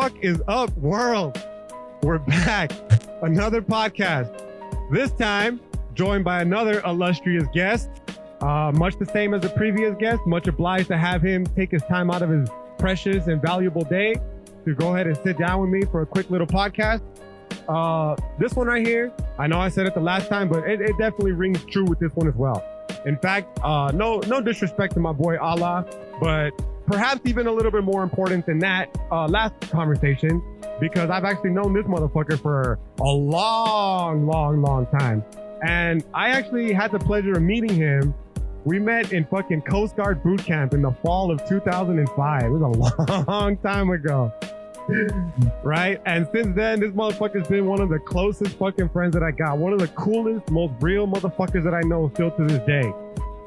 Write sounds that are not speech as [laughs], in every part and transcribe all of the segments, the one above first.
fuck is up, world? We're back. Another podcast. This time, joined by another illustrious guest. Uh, much the same as the previous guest. Much obliged to have him take his time out of his precious and valuable day to go ahead and sit down with me for a quick little podcast. Uh, this one right here, I know I said it the last time, but it, it definitely rings true with this one as well. In fact, uh, no no disrespect to my boy Allah, but perhaps even a little bit more important than that uh, last conversation because I've actually known this motherfucker for a long, long, long time. And I actually had the pleasure of meeting him. We met in fucking Coast Guard boot camp in the fall of 2005. It was a [laughs] long time ago. right? And since then, this motherfucker's been one of the closest fucking friends that I got. One of the coolest, most real motherfuckers that I know still to this day.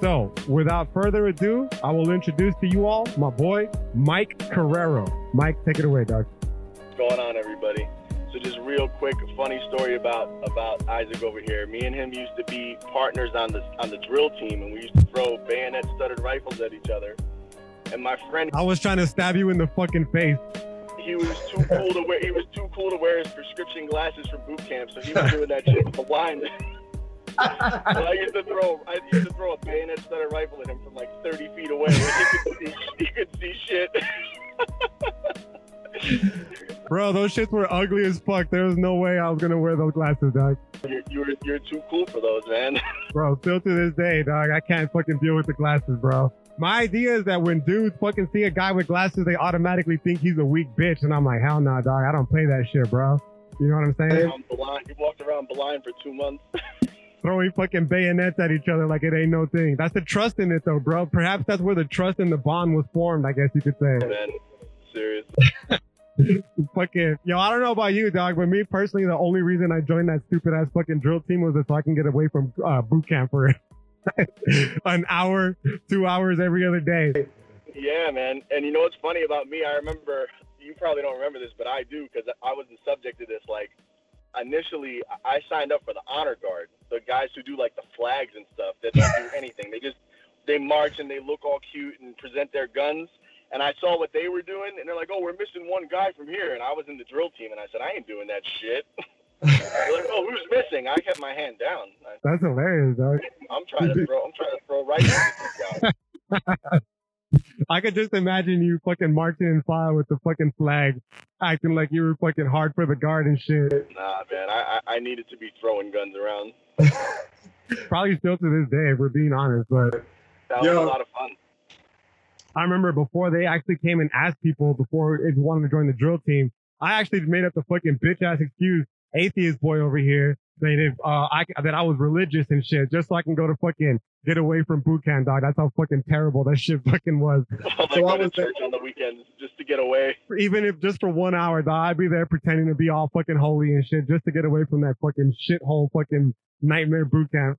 So, without further ado, I will introduce to you all my boy, Mike Carrero. Mike, take it away, dog. What's going on, everybody? So, just real quick, a funny story about about Isaac over here. Me and him used to be partners on the on the drill team, and we used to throw bayonet studded rifles at each other. And my friend, I was trying to stab you in the fucking face. He was too cool to wear. He was too cool to wear his prescription glasses for boot camp, so he was doing that shit with [laughs] [laughs] blind. I used to throw I used to throw a bayonet studded rifle at him from like 30 feet away. He could see, could see shit. [laughs] Bro, those shits were ugly as fuck. There was no way I was gonna wear those glasses, dog. You're, you're, you're too cool for those, man. [laughs] Bro, still to this day, dog, I can't fucking deal with the glasses, bro. My idea is that when dudes fucking see a guy with glasses, they automatically think he's a weak bitch, and I'm like, hell nah, dog. I don't play that shit, bro. You know what I'm saying? I'm blind. He walked around blind for two months. Throwing fucking bayonets at each other like it ain't no thing. That's the trust in it though, bro. Perhaps that's where the trust and the bond was formed, I guess you could say. Man, serious. [laughs] fucking yo, I don't know about you, dog, but me personally, the only reason I joined that stupid ass fucking drill team was so I can get away from uh, boot camp for [laughs] an hour, two hours every other day. Yeah, man. And you know what's funny about me? I remember you probably don't remember this, but I do because I was the subject of this. Like initially, I signed up for the honor guard, the guys who do like the flags and stuff that don't do anything. They just they march and they look all cute and present their guns. And I saw what they were doing, and they're like, "Oh, we're missing one guy from here." And I was in the drill team, and I said, "I ain't doing that shit." [laughs] they're like, "Oh, who's missing?" I kept my hand down. That's hilarious, dog. I'm trying to throw. I'm trying to throw right at this guy. [laughs] I could just imagine you fucking marching in file with the fucking flag, acting like you were fucking hard for the guard and shit. Nah, man, I I, I needed to be throwing guns around. [laughs] Probably still to this day, if we're being honest, but that was yo, a lot of fun. I remember before they actually came and asked people before if you wanted to join the drill team, I actually made up the fucking bitch ass excuse, atheist boy over here, that if uh, I that I was religious and shit, just so I can go to fucking get away from boot camp, dog. That's how fucking terrible that shit [laughs] fucking was. [laughs] Oh, so I was church on the weekends just to get away. Even if just for one hour, dog, I'd be there pretending to be all fucking holy and shit just to get away from that fucking shithole fucking nightmare boot camp.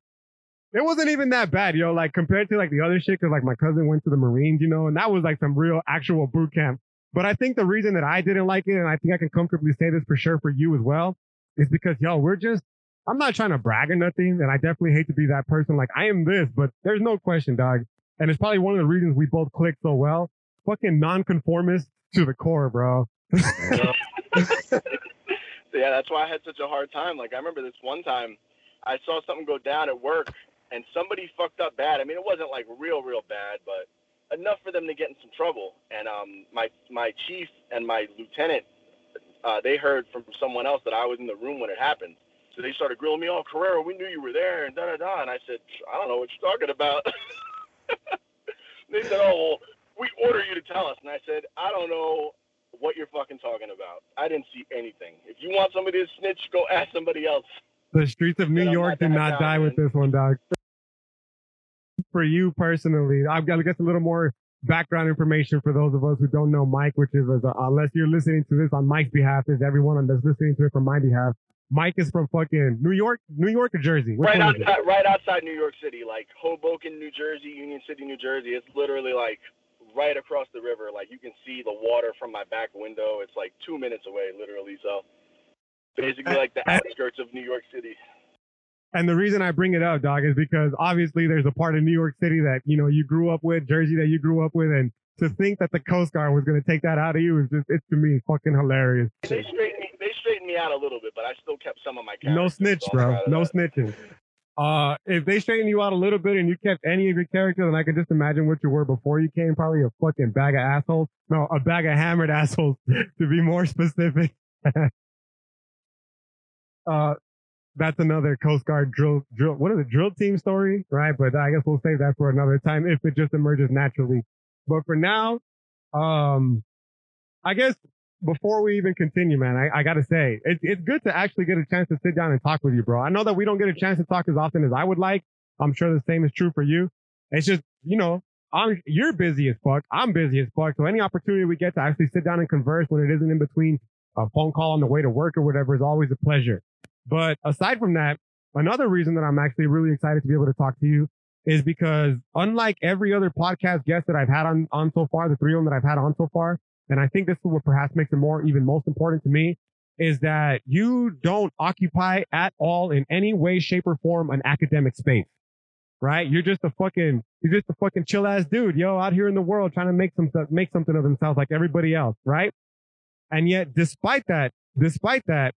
It wasn't even that bad, yo. Like compared to like the other shit, cause like my cousin went to the Marines, you know, and that was like some real actual boot camp. But I think the reason that I didn't like it, and I think I can comfortably say this for sure for you as well, is because yo, we're just I'm not trying to brag or nothing, and I definitely hate to be that person. Like I am this, but there's no question, dog. And it's probably one of the reasons we both click so well. Fucking nonconformist to the core, bro. [laughs] yeah, that's why I had such a hard time. Like I remember this one time, I saw something go down at work, and somebody fucked up bad. I mean, it wasn't like real, real bad, but enough for them to get in some trouble. And um, my my chief and my lieutenant, uh, they heard from someone else that I was in the room when it happened. So they started grilling me, oh, Carrero, we knew you were there, and da da da. And I said, I don't know what you're talking about. [laughs] they said, oh, well, we order you to tell us. And I said, I don't know what you're fucking talking about. I didn't see anything. If you want somebody to snitch, go ask somebody else. The streets of New York did not die with this one, dog. For you personally, I've got to get a little more background information for those of us who don't know Mike, which is, uh, unless you're listening to this on Mike's behalf, is everyone that's listening to it from my behalf. Mike is from fucking New York, New York or Jersey? Which right outside, right outside New York City, like Hoboken, New Jersey, Union City, New Jersey. It's literally like right across the river. Like you can see the water from my back window. It's like two minutes away, literally. So basically, like the outskirts of New York City. And the reason I bring it up, dog, is because obviously there's a part of New York City that you know you grew up with, Jersey that you grew up with, and to think that the Coast Guard was going to take that out of you is just, it's to me fucking hilarious. They straightened me, they straightened me out a little bit, but I still kept some of my No snitch, so bro. No that. snitching. Uh, if they straightened you out a little bit and you kept any of your character, then I can just imagine what you were before you came. Probably a fucking bag of assholes. No, a bag of hammered assholes, [laughs] to be more specific. [laughs] uh, that's another Coast Guard drill, drill. What is it? Drill team story, right? But I guess we'll save that for another time if it just emerges naturally. But for now, um, I guess before we even continue, man, I, I gotta say, it's, it's good to actually get a chance to sit down and talk with you, bro. I know that we don't get a chance to talk as often as I would like. I'm sure the same is true for you. It's just, you know, I'm, you're busy as fuck. I'm busy as fuck. So any opportunity we get to actually sit down and converse when it isn't in between a phone call on the way to work or whatever is always a pleasure. But aside from that, another reason that I'm actually really excited to be able to talk to you is because unlike every other podcast guest that I've had on, on so far, the three of them that I've had on so far, and I think this is what perhaps makes it more, even most important to me, is that you don't occupy at all in any way, shape, or form an academic space. Right? You're just a fucking, you're just a fucking chill ass dude, yo, out here in the world trying to make some, make something of themselves like everybody else, right? And yet, despite that, despite that,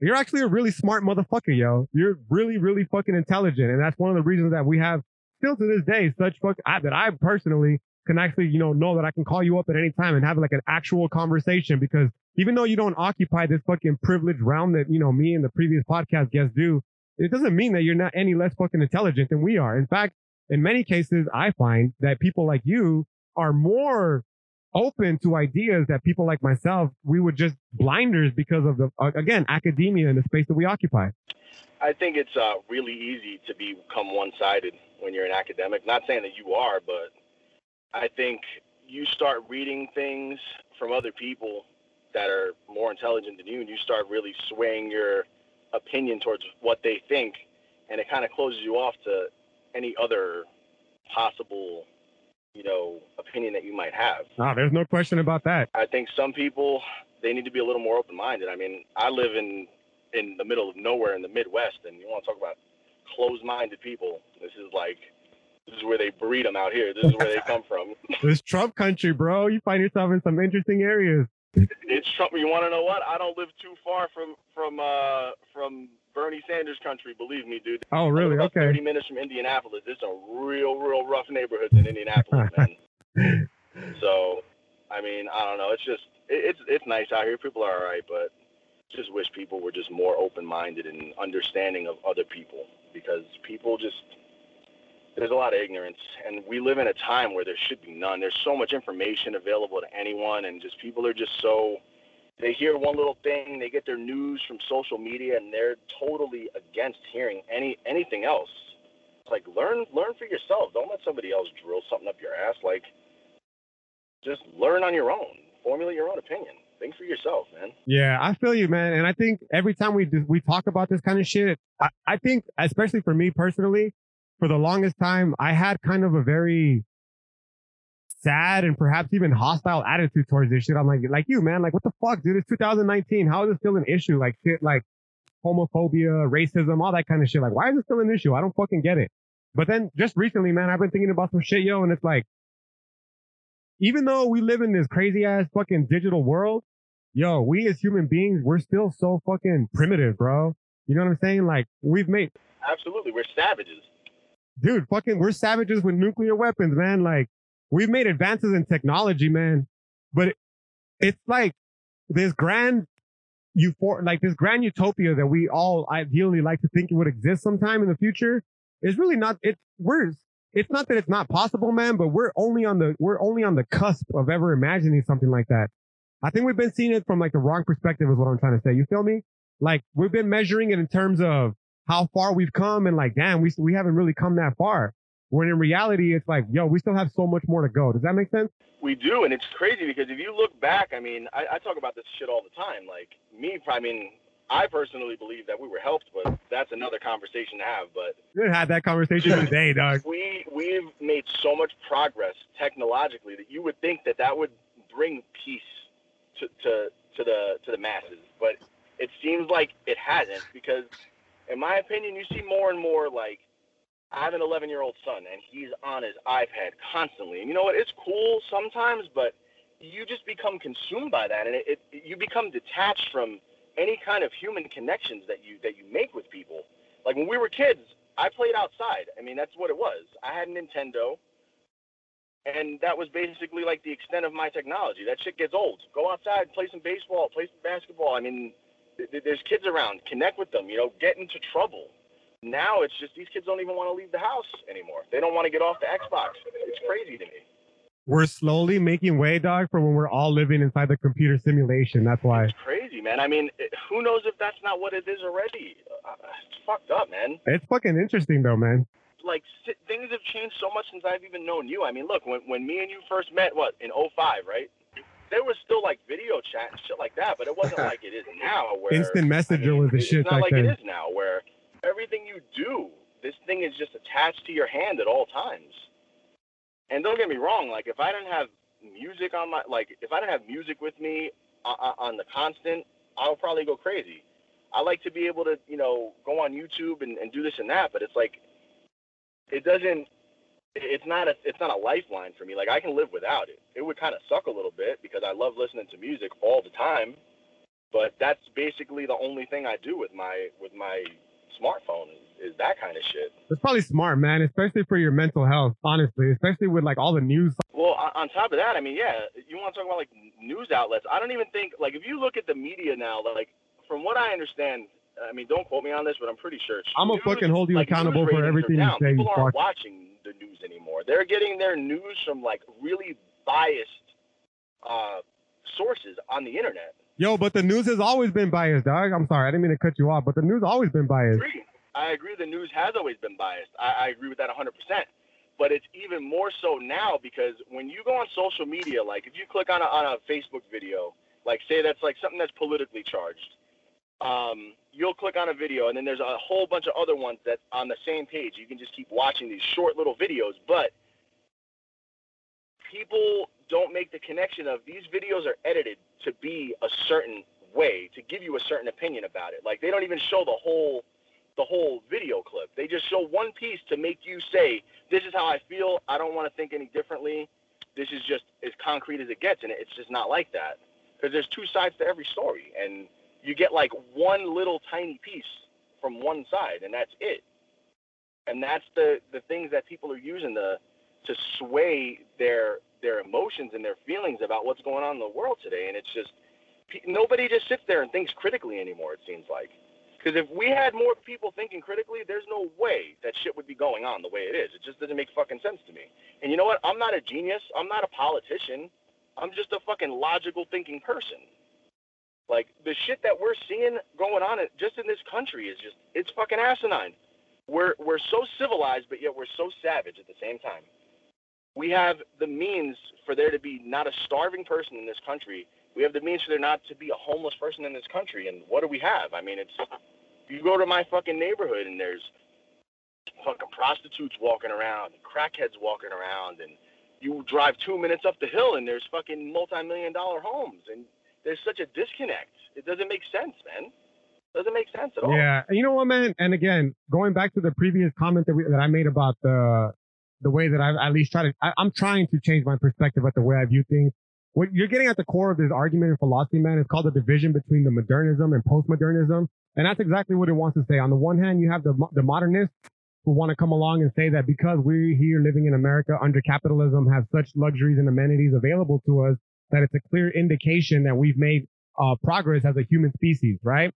you're actually a really smart motherfucker, yo. You're really, really fucking intelligent. And that's one of the reasons that we have still to this day such fuck I, that I personally can actually, you know, know that I can call you up at any time and have like an actual conversation because even though you don't occupy this fucking privileged realm that, you know, me and the previous podcast guests do, it doesn't mean that you're not any less fucking intelligent than we are. In fact, in many cases, I find that people like you are more open to ideas that people like myself, we would just blinders because of the, again, academia and the space that we occupy. I think it's uh, really easy to become one-sided when you're an academic. Not saying that you are, but I think you start reading things from other people that are more intelligent than you, and you start really swaying your opinion towards what they think, and it kind of closes you off to any other possible, you know, opinion that you might have. Ah, there's no question about that. I think some people they need to be a little more open-minded. I mean, I live in in the middle of nowhere in the Midwest, and you want to talk about closed-minded people. This is like this is where they breed them out here. This is where they come from. [laughs] This Trump country, bro. You find yourself in some interesting areas. It's Trump. You want to know what? I don't live too far from from uh from Bernie Sanders country. Believe me, dude. Oh, really? Okay. Thirty minutes from Indianapolis. There's some real, real rough neighborhoods in Indianapolis, man. [laughs] so, I mean, I don't know. It's just it, it's it's nice out here. People are all right, but just wish people were just more open-minded and understanding of other people because people just there's a lot of ignorance and we live in a time where there should be none. There's so much information available to anyone and just people are just so they hear one little thing they get their news from social media and they're totally against hearing any anything else. It's like learn learn for yourself. Don't let somebody else drill something up your ass. Like just learn on your own. Formulate your own opinion think for yourself man Yeah, I feel you, man. And I think every time we do, we talk about this kind of shit, I, I think, especially for me personally, for the longest time, I had kind of a very sad and perhaps even hostile attitude towards this shit. I'm like, like you, man, like what the fuck, dude? It's 2019. How is this still an issue? Like shit, like homophobia, racism, all that kind of shit. Like, why is it still an issue? I don't fucking get it. But then just recently, man, I've been thinking about some shit, yo, and it's like, even though we live in this crazy ass fucking digital world, yo, we as human beings, we're still so fucking primitive, bro. You know what I'm saying? Like, we've made, absolutely we're savages dude, fucking, we're savages with nuclear weapons, man. Like, we've made advances in technology, man. But it, it's like this grand euphor, like this grand utopia that we all ideally like to think it would exist sometime in the future is really not, it's, we're, it's not that it's not possible, man, but we're only on the, we're only on the cusp of ever imagining something like that. I think we've been seeing it from like the wrong perspective is what I'm trying to say. You feel me? Like we've been measuring it in terms of how far we've come and like, damn, we, we haven't really come that far. When in reality, it's like, yo, we still have so much more to go. Does that make sense? We do, and it's crazy because if you look back, I mean, I, I talk about this shit all the time. Like me, I mean, I personally believe that we were helped, but that's another conversation to have. But We had that conversation today, dog. we we've made so much progress technologically that you would think that that would bring peace to to, to the to the masses, but it seems like it hasn't because, in my opinion, you see more and more like I have an 11 year old son, and he's on his iPad constantly. And you know what? It's cool sometimes, but you just become consumed by that, and it, it you become detached from any kind of human connections that you that you make with people. Like when we were kids, I played outside. I mean, that's what it was. I had a Nintendo, and that was basically like the extent of my technology. That shit gets old. Go outside, play some baseball, play some basketball. I mean, th- there's kids around. Connect with them. You know, get into trouble. Now it's just these kids don't even want to leave the house anymore. They don't want to get off the Xbox. It's crazy to me we're slowly making way, dog, for when we're all living inside the computer simulation. That's why. It's crazy, man. I mean, who knows if that's not what it is already? Uh, it's fucked up, man. It's fucking interesting, though, man. Like, things have changed so much since I've even known you. I mean, look, when, when me and you first met, what, in 05, right? There was still like video chat and shit like that, but it wasn't [laughs] like it is now. Where instant messenger I mean, was the shit. It's not like then. it is now, where everything you do, this thing is just attached to your hand at all times. And don't get me wrong, like if I didn't have music on my like if I didn't have music with me on, uh, uh, on the constant, I would probably go crazy. I like to be able to, you know, go on YouTube and, and do this and that, but it's like it doesn't it's not a it's not a lifeline for me. Like I can live without it. It would kind of suck a little bit because I love listening to music all the time, but that's basically the only thing I do with my with my smartphone is, that kind of shit. It's probably smart, man, especially for your mental health, honestly, especially with like all the news. Well, on top of that, I mean, yeah, you want to talk about like news outlets. I don't even think, like, if you look at the media now, like, from what I understand, I mean, don't quote me on this, but I'm pretty sure. I'm gonna fucking hold you like, accountable for everything you say. People aren't watching the news anymore. They're getting their news from like really biased uh, sources on the internet. Yo, but the news has always been biased, dog. I'm sorry, I didn't mean to cut you off, but the news always been biased. I agree. The news has always been biased. I, I agree with that 100. percent But it's even more so now because when you go on social media, like if you click on a, on a Facebook video, like say that's like something that's politically charged, um, you'll click on a video and then there's a whole bunch of other ones that on the same page. You can just keep watching these short little videos, but people don't make the connection of these videos are edited to be a certain way to give you a certain opinion about it. Like they don't even show the whole the whole video clip. They just show one piece to make you say, "This is how I feel. I don't want to think any differently. This is just as concrete as it gets." And it's just not like that because there's two sides to every story, and you get like one little tiny piece from one side, and that's it. And that's the the things that people are using to to sway their their emotions and their feelings about what's going on in the world today. And it's just nobody just sits there and thinks critically anymore. It seems like because if we had more people thinking critically, there's no way that shit would be going on the way it is. It just doesn't make fucking sense to me. And you know what? I'm not a genius. I'm not a politician. I'm just a fucking logical thinking person. Like the shit that we're seeing going on just in this country is just it's fucking asinine. We're we're so civilized, but yet we're so savage at the same time we have the means for there to be not a starving person in this country. We have the means for there not to be a homeless person in this country. And what do we have? I mean, it's you go to my fucking neighborhood and there's fucking prostitutes walking around, and crackheads walking around, and you drive two minutes up the hill and there's fucking multi-million dollar homes, and there's such a disconnect. It doesn't make sense, man. It doesn't make sense at all. Yeah, you know what, man? And again, going back to the previous comment that we, that I made about the the way that I at least try to, I, am trying to change my perspective at the way I view things. What you're getting at the core of this argument in philosophy, man, is called the division between the modernism and postmodernism. And that's exactly what it wants to say. On the one hand, you have the, the modernists who want to come along and say that because we're here living in America under capitalism have such luxuries and amenities available to us that it's a clear indication that we've made uh, progress as a human species, right?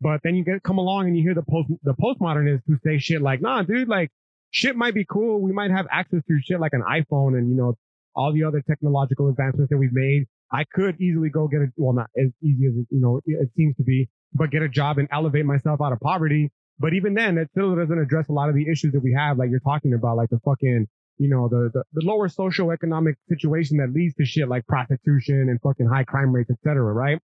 But then you get come along and you hear the post the postmodernists who say shit like, nah, dude, like shit might be cool. We might have access to shit like an iPhone and, you know, all the other technological advancements that we've made. I could easily go get a, well, not as easy as, you know, it seems to be, but get a job and elevate myself out of poverty. But even then, it still doesn't address a lot of the issues that we have, like you're talking about, like the fucking, you know, the, the, the lower socioeconomic situation that leads to shit like prostitution and fucking high crime rates, etc. right?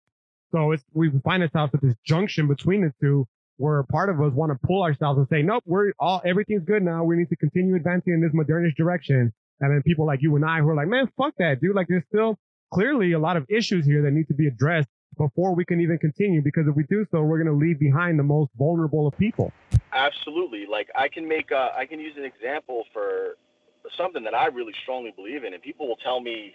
So it's, we find ourselves at this junction between the two where part of us want to pull ourselves and say, nope, we're all, everything's good now. We need to continue advancing in this modernist direction. And then people like you and I who are like, man, fuck that, dude. Like there's still clearly a lot of issues here that need to be addressed before we can even continue. Because if we do so, we're going to leave behind the most vulnerable of people. Absolutely. Like I can make, uh, I can use an example for something that I really strongly believe in, and people will tell me.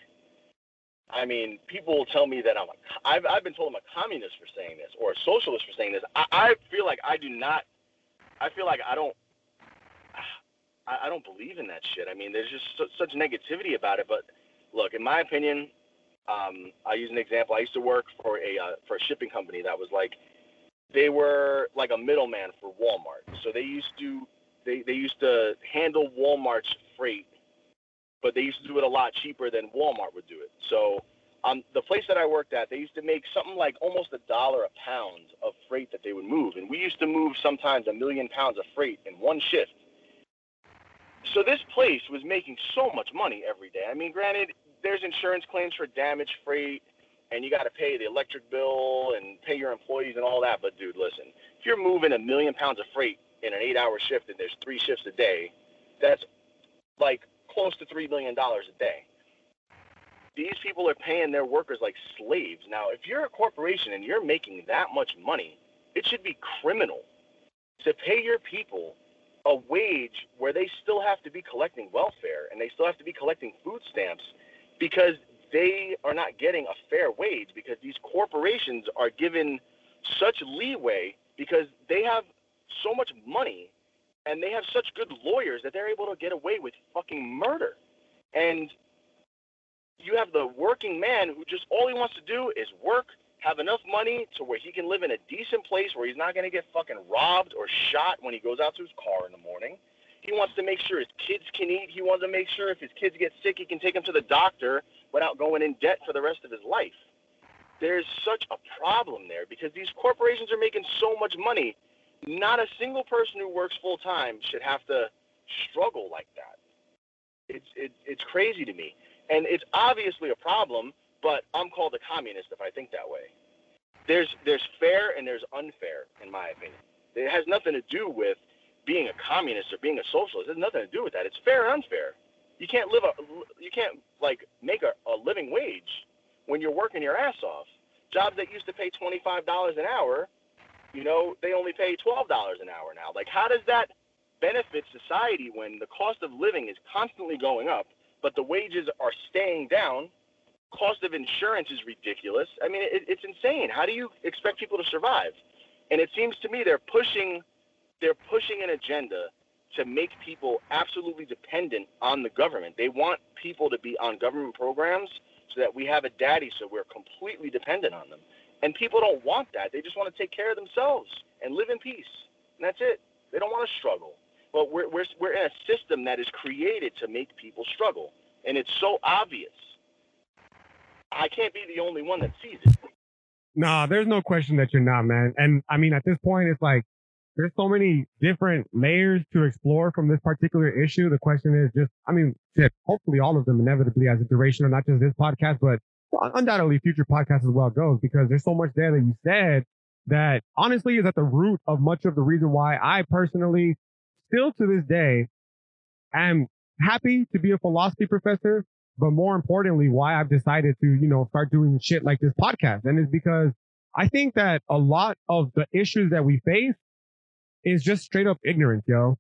I mean, people will tell me that I'm a. I've I've been told I'm a communist for saying this, or a socialist for saying this. I, I feel like I do not. I feel like I don't. I, I don't believe in that shit. I mean, there's just su- such negativity about it. But look, in my opinion, um, I use an example. I used to work for a uh, for a shipping company that was like they were like a middleman for Walmart. So they used to they, they used to handle Walmart's freight, but they used to do it a lot cheaper than Walmart would do it. So um, the place that I worked at, they used to make something like almost a dollar a pound of freight that they would move, and we used to move sometimes a million pounds of freight in one shift. So this place was making so much money every day. I mean, granted, there's insurance claims for damaged freight and you got to pay the electric bill and pay your employees and all that. But dude, listen, if you're moving a million pounds of freight in an eight-hour shift and there's three shifts a day, that's like close to three million dollars a day. These people are paying their workers like slaves. Now, if you're a corporation and you're making that much money, it should be criminal to pay your people a wage where they still have to be collecting welfare and they still have to be collecting food stamps because they are not getting a fair wage because these corporations are given such leeway because they have so much money and they have such good lawyers that they're able to get away with fucking murder. And you have the working man who just all he wants to do is work, have enough money to where he can live in a decent place where he's not going to get fucking robbed or shot when he goes out to his car in the morning. He wants to make sure his kids can eat. He wants to make sure if his kids get sick, he can take them to the doctor without going in debt for the rest of his life. There's such a problem there because these corporations are making so much money. Not a single person who works full time should have to struggle like that. It's it, it's crazy to me, and it's obviously a problem. But I'm called a communist if I think that way. There's there's fair and there's unfair in my opinion. It has nothing to do with being a communist or being a socialist. It has nothing to do with that. It's fair and unfair you can't live a you can't like make a, a living wage when you're working your ass off. Jobs that used to pay twenty five dollars an hour, you know, they only pay twelve dollars an hour now. Like how does that benefit society when the cost of living is constantly going up, but the wages are staying down? Cost of insurance is ridiculous. I mean, it, it's insane. How do you expect people to survive? And it seems to me they're pushing they're pushing an agenda to make people absolutely dependent on the government. They want people to be on government programs so that we have a daddy so we're completely dependent on them. And people don't want that. They just want to take care of themselves and live in peace. And that's it. They don't want to struggle. But we're, we're, we're in a system that is created to make people struggle. And it's so obvious. I can't be the only one that sees it. Nah, there's no question that you're not, man. And I mean, at this point, it's like there's so many different layers to explore from this particular issue. The question is just, I mean, shit, hopefully all of them inevitably as a duration of not just this podcast, but undoubtedly future podcasts as well goes because there's so much there that you said that honestly is at the root of much of the reason why I personally still to this day am happy to be a philosophy professor, but more importantly, why I've decided to, you know, start doing shit like this podcast. And it's because I think that a lot of the issues that we face is just straight up ignorance, yo.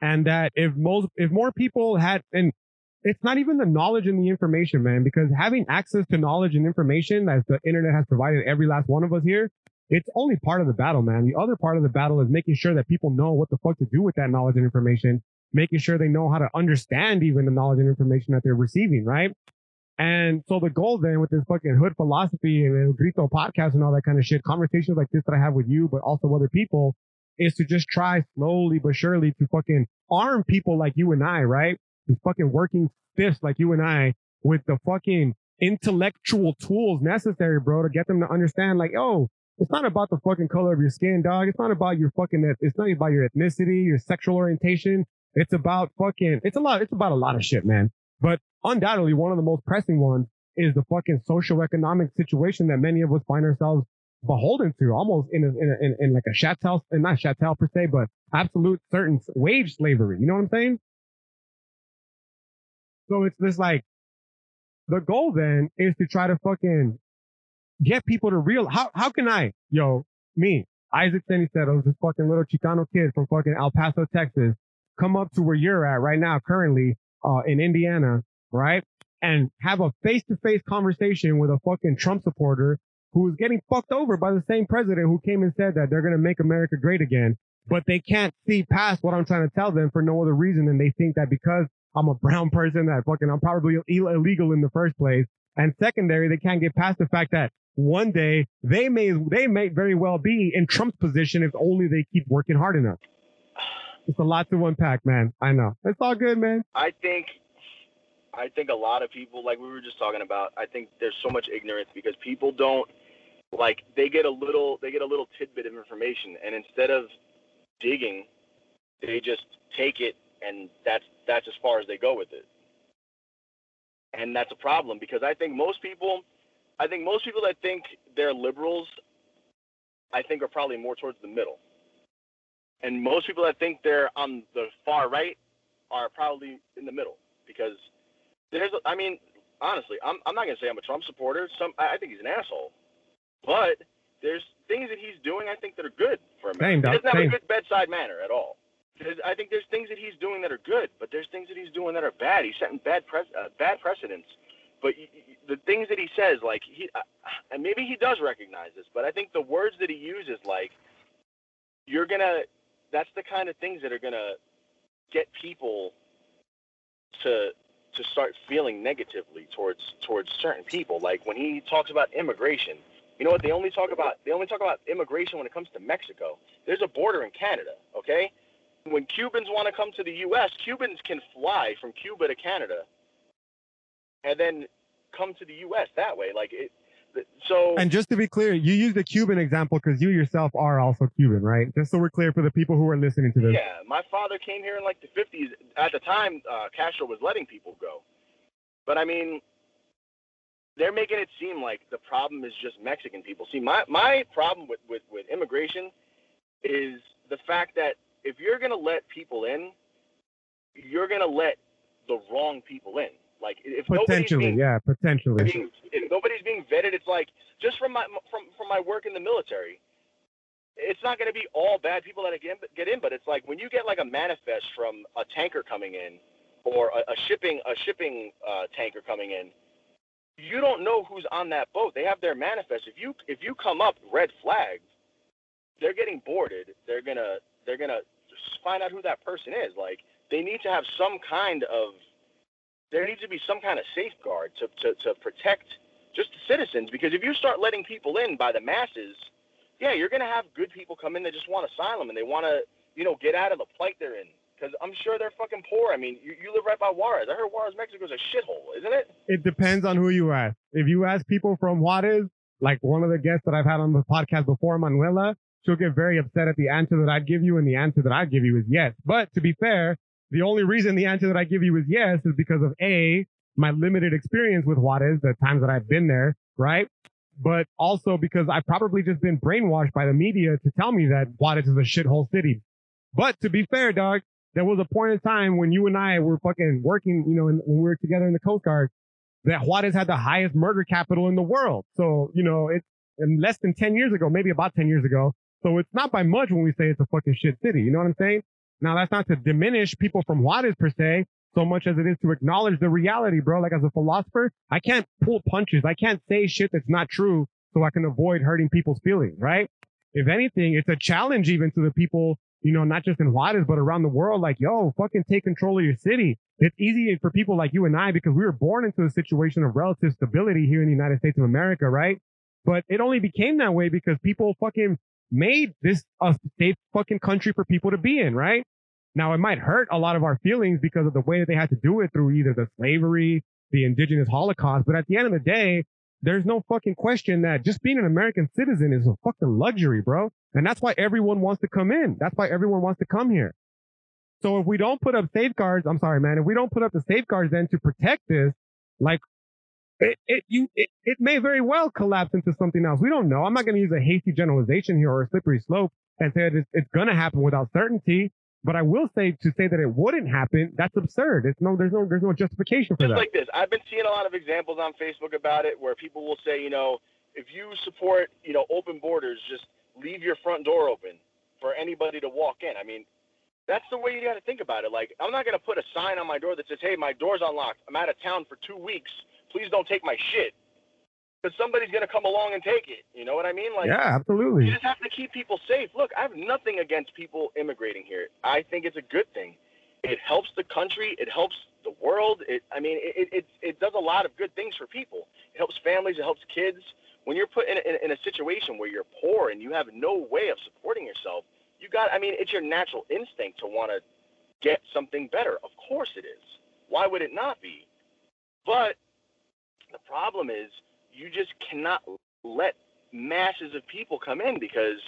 And that if most, if more people had, and it's not even the knowledge and the information, man, because having access to knowledge and information as the internet has provided every last one of us here, it's only part of the battle, man. The other part of the battle is making sure that people know what the fuck to do with that knowledge and information, making sure they know how to understand even the knowledge and information that they're receiving, right? And so the goal then with this fucking hood philosophy and El Grito podcast and all that kind of shit, conversations like this that I have with you, but also other people is to just try slowly but surely to fucking arm people like you and I, right? These fucking working fists like you and I with the fucking intellectual tools necessary, bro, to get them to understand like, oh, it's not about the fucking color of your skin, dog. It's not about your fucking, it's not about your ethnicity, your sexual orientation. It's about fucking, it's a lot, it's about a lot of shit, man. But undoubtedly, one of the most pressing ones is the fucking social economic situation that many of us find ourselves beholden to almost in a, in, a, in, in like a chattel, and not chattel per se, but absolute certain wage slavery. You know what I'm saying? So it's this like, the goal then is to try to fucking get people to real, how, how can I, yo, me, Isaac he said, oh, this fucking little Chicano kid from fucking El Paso, Texas, come up to where you're at right now, currently, uh, in Indiana, right? And have a face to face conversation with a fucking Trump supporter who is getting fucked over by the same president who came and said that they're going to make America great again. But they can't see past what I'm trying to tell them for no other reason than they think that because I'm a brown [laughs] person that fucking I'm probably illegal in the first place. And secondary, they can't get past the fact that one day they may they may very well be in Trump's position if only they keep working hard enough. It's a lot to unpack, man. I know. It's all good, man. I think I think a lot of people, like we were just talking about, I think there's so much ignorance because people don't like they get a little they get a little tidbit of information and instead of digging, they just take it and that's that's as far as they go with it. And that's a problem because I think most people I think most people that think they're liberals I think are probably more towards the middle. And most people that think they're on the far right are probably in the middle because there's I mean honestly I'm I'm not gonna say I'm a Trump supporter some I think he's an asshole but there's things that he's doing I think that are good for America. Same, he doesn't have same. a good bedside manner at all. I think there's things that he's doing that are good, but there's things that he's doing that are bad. He's setting bad pre- uh, bad precedents. But the things that he says, like he, uh, and maybe he does recognize this, but I think the words that he uses, like you're gonna, that's the kind of things that are gonna get people to to start feeling negatively towards towards certain people. Like when he talks about immigration, you know what? They only talk about they only talk about immigration when it comes to Mexico. There's a border in Canada, okay? when Cubans want to come to the U.S., Cubans can fly from Cuba to Canada and then come to the U.S. that way. Like it. So. And just to be clear, you use the Cuban example because you yourself are also Cuban, right? Just so we're clear for the people who are listening to this. Yeah, my father came here in like the 50s. At the time, uh, Castro was letting people go. But I mean, they're making it seem like the problem is just Mexican people. See, my, my problem with, with, with immigration is the fact that if you're gonna let people in, you're gonna let the wrong people in. Like if potentially, being, yeah, potentially. Being, if nobody's being vetted, it's like just from my from from my work in the military. It's not going to be all bad people that get get in, but it's like when you get like a manifest from a tanker coming in, or a, a shipping a shipping uh, tanker coming in, you don't know who's on that boat. They have their manifest. If you if you come up red flags, they're getting boarded. They're gonna they're gonna find out who that person is. Like they need to have some kind of there needs to be some kind of safeguard to, to, to protect just the citizens because if you start letting people in by the masses, yeah, you're gonna have good people come in that just want asylum and they want to, you know, get out of the plight they're in. Because I'm sure they're fucking poor. I mean, you, you live right by Juarez. I heard Juarez, Mexico is a shithole, isn't it? It depends on who you ask. If you ask people from Juarez, like one of the guests that I've had on the podcast before, Manuela, she'll get very upset at the answer that I'd give you, and the answer that I'd give you is yes. But to be fair, the only reason the answer that I give you is yes is because of A, my limited experience with Juarez, the times that I've been there, right? But also because I've probably just been brainwashed by the media to tell me that Juarez is a shithole city. But to be fair, dog, there was a point in time when you and I were fucking working, you know, when we were together in the Coast Guard, that Juarez had the highest murder capital in the world. So, you know, it's less than 10 years ago, maybe about 10 years ago, so it's not by much when we say it's a fucking shit city. You know what I'm saying? Now that's not to diminish people from Juarez per se, so much as it is to acknowledge the reality, bro. Like as a philosopher, I can't pull punches. I can't say shit that's not true so I can avoid hurting people's feelings, right? If anything, it's a challenge even to the people, you know, not just in Juarez, but around the world. Like, yo, fucking take control of your city. It's easy for people like you and I because we were born into a situation of relative stability here in the United States of America, right? But it only became that way because people fucking made this a safe fucking country for people to be in, right? Now it might hurt a lot of our feelings because of the way that they had to do it through either the slavery, the indigenous holocaust, but at the end of the day, there's no fucking question that just being an American citizen is a fucking luxury, bro. And that's why everyone wants to come in. That's why everyone wants to come here. So if we don't put up safeguards, I'm sorry, man, if we don't put up the safeguards then to protect this, like it, it, you, it, it may very well collapse into something else. We don't know. I'm not going to use a hasty generalization here or a slippery slope and say that it's, it's going to happen without certainty. But I will say to say that it wouldn't happen, that's absurd. It's no, there's no, there's no justification for Just that. like this, I've been seeing a lot of examples on Facebook about it where people will say, you know, if you support, you know, open borders, just leave your front door open for anybody to walk in. I mean, that's the way you got to think about it. Like, I'm not going to put a sign on my door that says, hey, my door's unlocked. I'm out of town for two weeks. Please don't take my shit. Because somebody's going to come along and take it. You know what I mean? Like, yeah, absolutely. You just have to keep people safe. Look, I have nothing against people immigrating here. I think it's a good thing. It helps the country. It helps the world. It, I mean, it, it, it does a lot of good things for people. It helps families. It helps kids. When you're put in, in, in a situation where you're poor and you have no way of supporting yourself, you got, I mean, it's your natural instinct to want to get something better. Of course it is. Why would it not be? But the problem is you just cannot let masses of people come in because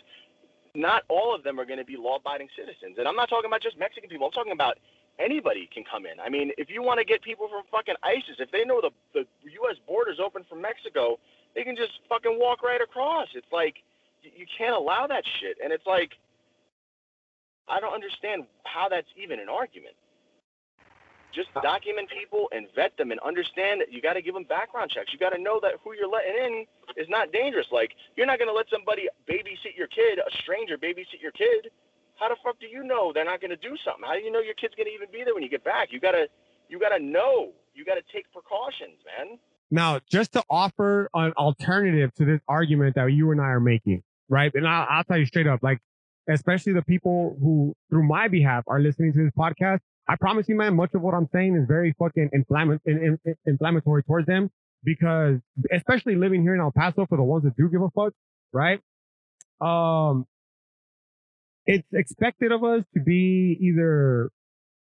not all of them are going to be law-abiding citizens. And I'm not talking about just Mexican people. I'm talking about anybody can come in. I mean, if you want to get people from fucking ISIS, if they know the the U.S. border's open from Mexico, they can just fucking walk right across. It's like you can't allow that shit. And it's like I don't understand how that's even an argument. Just document people and vet them and understand that you got to give them background checks. You got to know that who you're letting in is not dangerous. Like, you're not going to let somebody babysit your kid, a stranger babysit your kid. How the fuck do you know they're not going to do something? How do you know your kid's going to even be there when you get back? You got to you got to know. You got to take precautions, man. Now, just to offer an alternative to this argument that you and I are making, right? And I'll, I'll tell you straight up, like, especially the people who, through my behalf, are listening to this podcast, I promise you, man, much of what I'm saying is very fucking inflammatory towards them because, especially living here in El Paso for the ones that do give a fuck, right? Um, it's expected of us to be either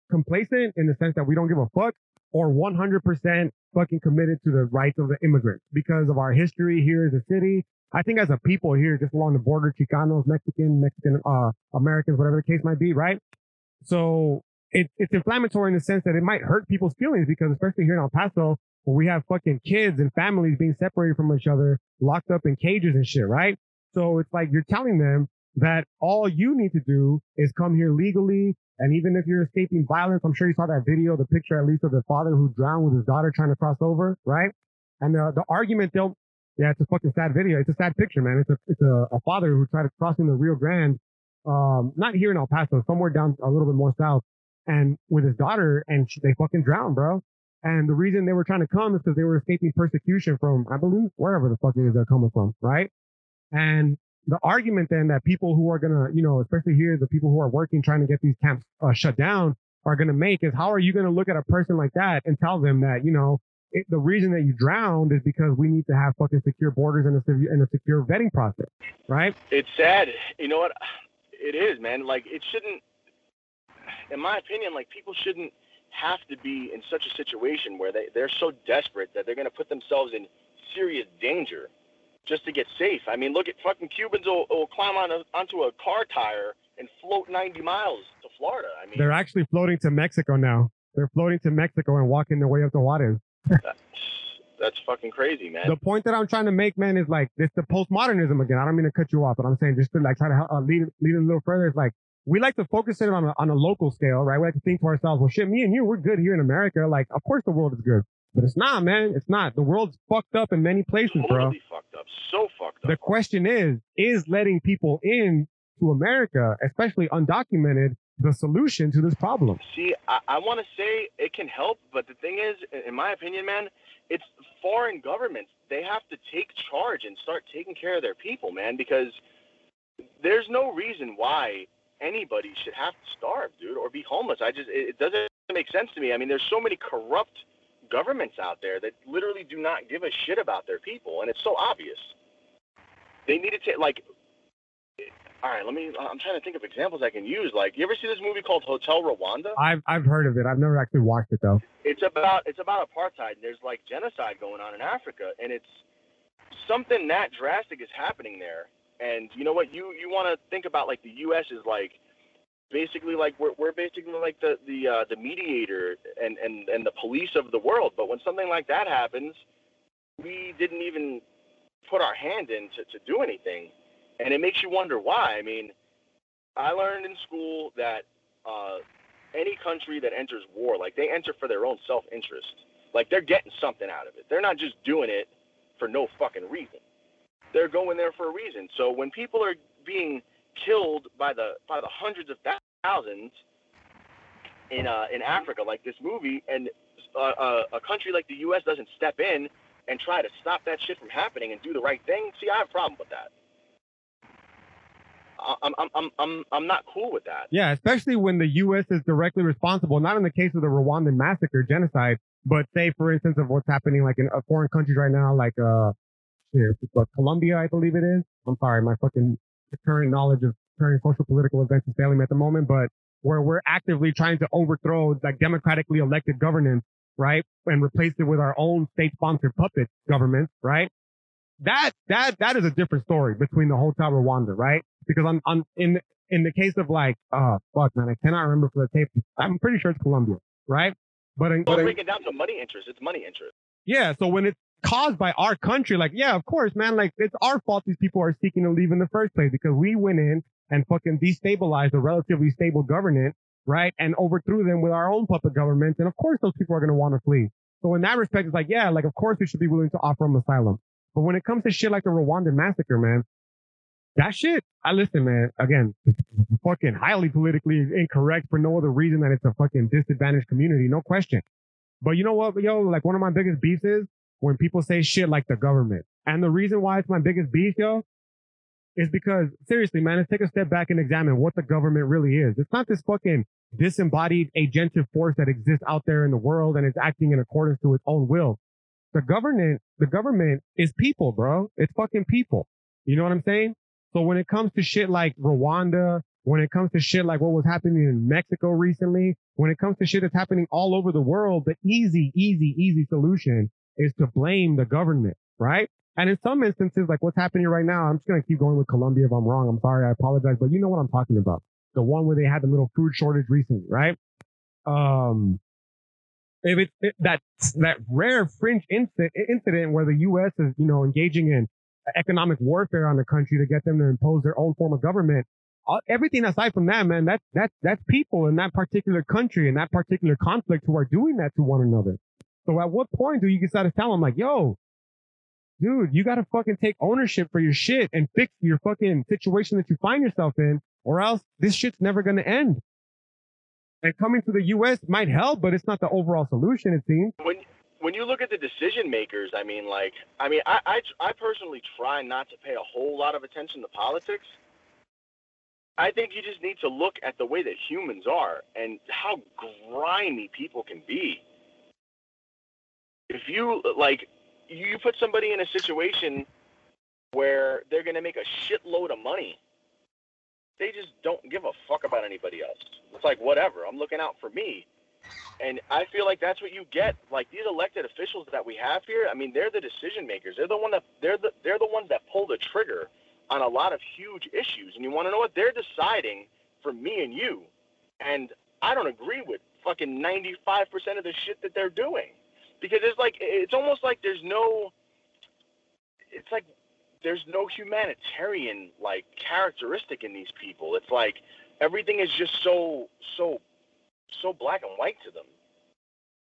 complacent in the sense that we don't give a fuck or 100% fucking committed to the rights of the immigrants because of our history here as a city. I think as a people here, just along the border, Chicanos, Mexican, Mexican, uh, Americans, whatever the case might be, right? So it, it's inflammatory in the sense that it might hurt people's feelings because especially here in El Paso, where we have fucking kids and families being separated from each other, locked up in cages and shit, right? So it's like you're telling them that all you need to do is come here legally. And even if you're escaping violence, I'm sure you saw that video, the picture at least of the father who drowned with his daughter trying to cross over, right? And the, the argument they'll, yeah, it's a fucking sad video. It's a sad picture, man. It's a, it's a, a father who tried to cross in the Rio Grande, um, not here in El Paso, somewhere down a little bit more south and with his daughter and she, they fucking drowned, bro. And the reason they were trying to come is because they were escaping persecution from, I believe, wherever the fuck it is they're coming from, right? And the argument then that people who are gonna, you know, especially here, the people who are working trying to get these camps uh, shut down are gonna make is how are you gonna look at a person like that and tell them that, you know, it, the reason that you drowned is because we need to have fucking secure borders and a, and a secure vetting process, right? It's sad. You know what? It is, man. Like it shouldn't in my opinion, like people shouldn't have to be in such a situation where they, they're so desperate that they're going to put themselves in serious danger just to get safe. I mean, look at fucking Cubans will, will climb on a, onto a car tire and float 90 miles to Florida. I mean, they're actually floating to Mexico now. They're floating to Mexico and walking their way up the Juarez. [laughs] that's, that's fucking crazy, man. The point that I'm trying to make, man, is like it's the postmodernism again. I don't mean to cut you off, but I'm saying just to like try to uh, lead lead it a little further. It's like we like to focus it on a, on a local scale, right? We like to think to ourselves, well, shit, me and you, we're good here in America. Like, of course the world is good, but it's not, man. It's not. The world's fucked up in many places, totally bro. fucked up. So fucked up. The question is, is letting people in to America, especially undocumented, the solution to this problem? See, I, I want to say it can help, but the thing is, in my opinion, man, it's foreign governments. They have to take charge and start taking care of their people, man, because there's no reason why anybody should have to starve, dude, or be homeless. I just it, doesn't make sense to me. I mean, there's so many corrupt governments out there that literally do not give a shit about their people, and it's so obvious. They need to take like. All right, let me. Uh, I'm trying to think of examples I can use. Like, you ever see this movie called Hotel Rwanda? I've I've heard of it. I've never actually watched it though. It's about it's about apartheid. And there's like genocide going on in Africa, and it's something that drastic is happening there and you know what? You you want to think about like the U.S. is like basically like we're, we're basically like the the uh, the mediator and, and and the police of the world. But when something like that happens, we didn't even put our hand in to, to do anything, and it makes you wonder why. I mean, I learned in school that uh, any country that enters war, like they enter for their own self interest. Like they're getting something out of it. They're not just doing it for no fucking reason they're going there for a reason. So when people are being killed by the by the hundreds of thousands in uh, in Africa, like this movie, and uh, uh, a country like the U.S. doesn't step in and try to stop that shit from happening and do the right thing. See, I have a problem with that. I'm, I'm, I'm, I'm, I'm not cool with that. Yeah, especially when the U.S. is directly responsible, not in the case of the Rwandan massacre, genocide, but say, for instance, of what's happening like in uh, foreign countries right now, like uh, here, Colombia, I believe it is. I'm sorry, my fucking current knowledge of current social political events is failing me at the moment, but where we're actively trying to overthrow like democratically elected governance, right, and replace it with our own state-sponsored puppet government, right? That that that is a different story between the Hotel Rwanda, right? because I'm, I'm in, in the case of like, oh, fuck, man, I cannot remember for the tape. I'm pretty sure it's Colombia, right? But, in, well, but break it down to money interest. It's money interest. Yeah. So when it's caused by our country, like, yeah, of course, man, like it's our fault these people are seeking to leave in the first place because we went in and fucking destabilized a relatively stable government, right? And overthrew them with our own puppet government. And of course, those people are going to want to flee. So in that respect, it's like, yeah, like, of course we should be willing to offer them asylum. But when it comes to shit like the Rwandan massacre, man, that shit, I listen, man. Again, fucking highly politically incorrect for no other reason than it's a fucking disadvantaged community, no question. But you know what, yo, like one of my biggest beefs is when people say shit like the government. And the reason why it's my biggest beef, yo, is because seriously, man, let's take a step back and examine what the government really is. It's not this fucking disembodied agentive force that exists out there in the world and is acting in accordance to its own will. The government, the government is people, bro. It's fucking people. You know what I'm saying? So when it comes to shit like Rwanda, when it comes to shit like what was happening in Mexico recently, when it comes to shit that's happening all over the world, the easy, easy, easy solution is to blame the government, right? And in some instances, like what's happening right now, I'm just going to keep going with Colombia if I'm wrong. I'm sorry. I apologize, but you know what I'm talking about. The one where they had the little food shortage recently, right? Um, if it's it, that, that rare fringe incident, incident where the U.S. is, you know, engaging in economic warfare on the country to get them to impose their own form of government. Everything aside from that, man, that's, that's, that's people in that particular country and that particular conflict who are doing that to one another. So at what point do you decide to tell them like, yo, dude, you gotta fucking take ownership for your shit and fix your fucking situation that you find yourself in or else this shit's never gonna end. And coming to the U.S. might help, but it's not the overall solution, it seems. When, when you look at the decision makers, I mean, like, I mean, I, I, I personally try not to pay a whole lot of attention to politics. I think you just need to look at the way that humans are and how grimy people can be. If you like, you put somebody in a situation where they're going to make a shitload of money, they just don't give a fuck about anybody else. It's like whatever. I'm looking out for me. And I feel like that's what you get. Like these elected officials that we have here, I mean, they're the decision makers. They're the one that they're the they're the ones that pull the trigger on a lot of huge issues. And you want to know what they're deciding for me and you. And I don't agree with fucking 95% of the shit that they're doing. Because it's like it's almost like there's no it's like there's no humanitarian like characteristic in these people. It's like everything is just so so so black and white to them.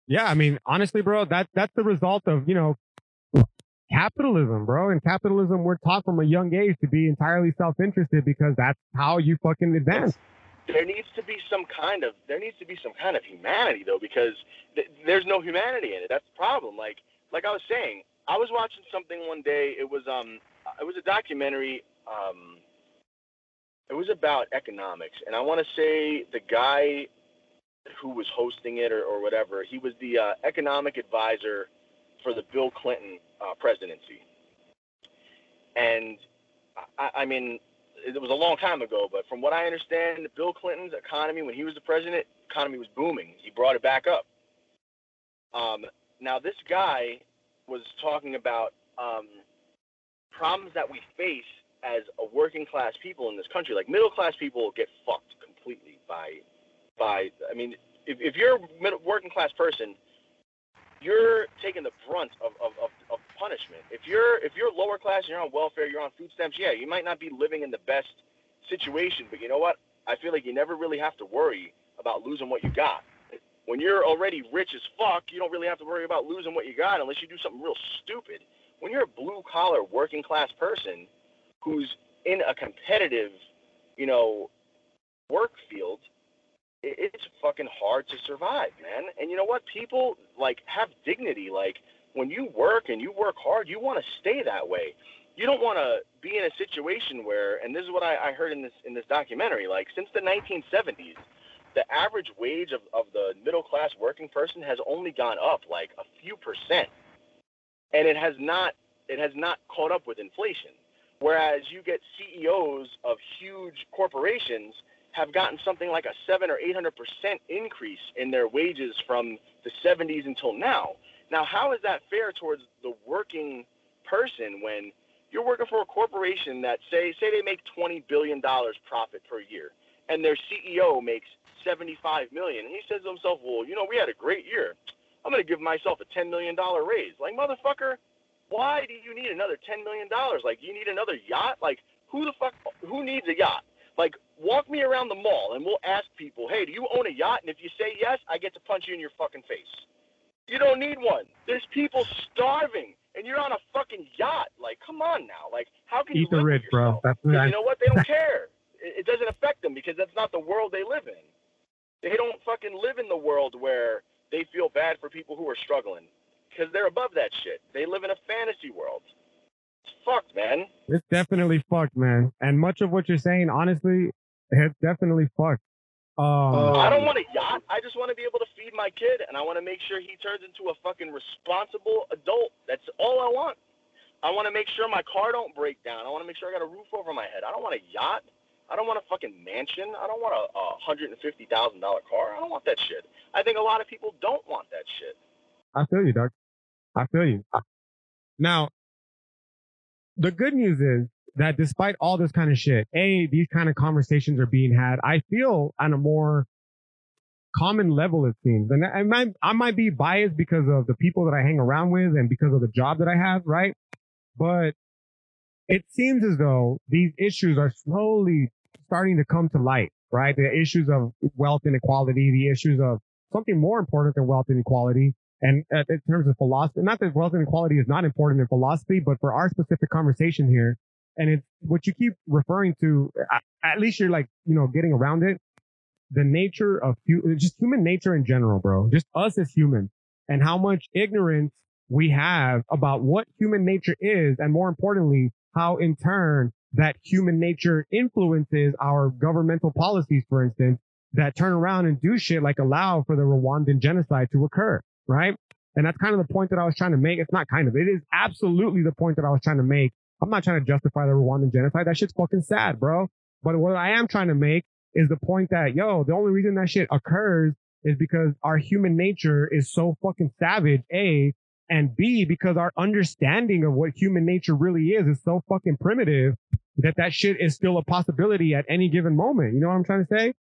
Yeah, I mean, honestly, bro, that that's the result of you know capitalism, bro. And capitalism, we're taught from a young age to be entirely self-interested because that's how you fucking advance. There needs to be some kind of there needs to be some kind of humanity though, because th- there's no humanity in it. That's the problem. Like like I was saying, I was watching something one day. It was um it was a documentary. Um, it was about economics, and I want to say the guy who was hosting it or, or whatever. He was the uh, economic advisor for the Bill Clinton uh, presidency. And I, I, mean, it was a long time ago, but from what I understand, Bill Clinton's economy, when he was the president, economy was booming. He brought it back up. Um, now, this guy was talking about um, problems that we face as a working class people in this country. Like middle class people get fucked completely by by. I mean, if, if you're a middle, working class person, you're taking the brunt of, of, of, punishment. If you're if you're lower class and you're on welfare, you're on food stamps. Yeah, you might not be living in the best situation, but you know what? I feel like you never really have to worry about losing what you got. When you're already rich as fuck, you don't really have to worry about losing what you got unless you do something real stupid. When you're a blue collar working class person who's in a competitive, you know, work field, it's fucking hard to survive, man. And you know what? People like have dignity. Like when you work and you work hard, you want to stay that way. You don't want to be in a situation where, and this is what I, I heard in this in this documentary. Like since the 1970s, the average wage of, of the middle class working person has only gone up like a few percent, and it has not it has not caught up with inflation. Whereas you get CEOs of huge corporations have gotten something like a seven or eight hundred percent increase in their wages from the 70s until now. Now, how is that fair towards the working person when you're working for a corporation that say say they make 20 billion dollars profit per year and their CEO makes 75 million and he says to himself, "Well, you know, we had a great year. I'm going to give myself a 10 million dollar raise." Like, motherfucker, why do you need another 10 million dollars? Like, you need another yacht? Like, who the fuck who needs a yacht? Like, walk me around the mall and we'll ask people, hey, do you own a yacht? And if you say yes, I get to punch you in your fucking face. You don't need one. There's people starving and you're on a fucking yacht. Like, come on now. Like, how can Eat you Eat the rich, bro. That's you know what? They don't care. It, it doesn't affect them because that's not the world they live in. They don't fucking live in the world where they feel bad for people who are struggling because they're above that shit. They live in a fantasy world It's fucked, man. It's definitely fucked, man. And much of what you're saying, honestly, it's definitely fucked. Um, I don't want a yacht. I just want to be able to feed my kid, and I want to make sure he turns into a fucking responsible adult. That's all I want. I want to make sure my car don't break down. I want to make sure I got a roof over my head. I don't want a yacht. I don't want a fucking mansion. I don't want a, a hundred and fifty thousand dollar car. I don't want that shit. I think a lot of people don't want that shit. I feel you, Doug. I feel you. Now, the good news is that despite all this kind of shit, A, these kind of conversations are being had. I feel on a more common level, it seems. And I might, I might be biased because of the people that I hang around with and because of the job that I have, right? But it seems as though these issues are slowly starting to come to light, right? The issues of wealth inequality, the issues of something more important than wealth inequality, and uh, in terms of philosophy, not that wealth inequality is not important in philosophy, but for our specific conversation here, and it's what you keep referring to, at least you're like, you know, getting around it. The nature of just human nature in general, bro, just us as humans and how much ignorance we have about what human nature is. And more importantly, how in turn that human nature influences our governmental policies, for instance, that turn around and do shit like allow for the Rwandan genocide to occur right? And that's kind of the point that I was trying to make. It's not kind of, it is absolutely the point that I was trying to make. I'm not trying to justify the Rwandan genocide. That shit's fucking sad, bro. But what I am trying to make is the point that, yo, the only reason that shit occurs is because our human nature is so fucking savage, A, and B, because our understanding of what human nature really is is so fucking primitive that that shit is still a possibility at any given moment. You know what I'm trying to say?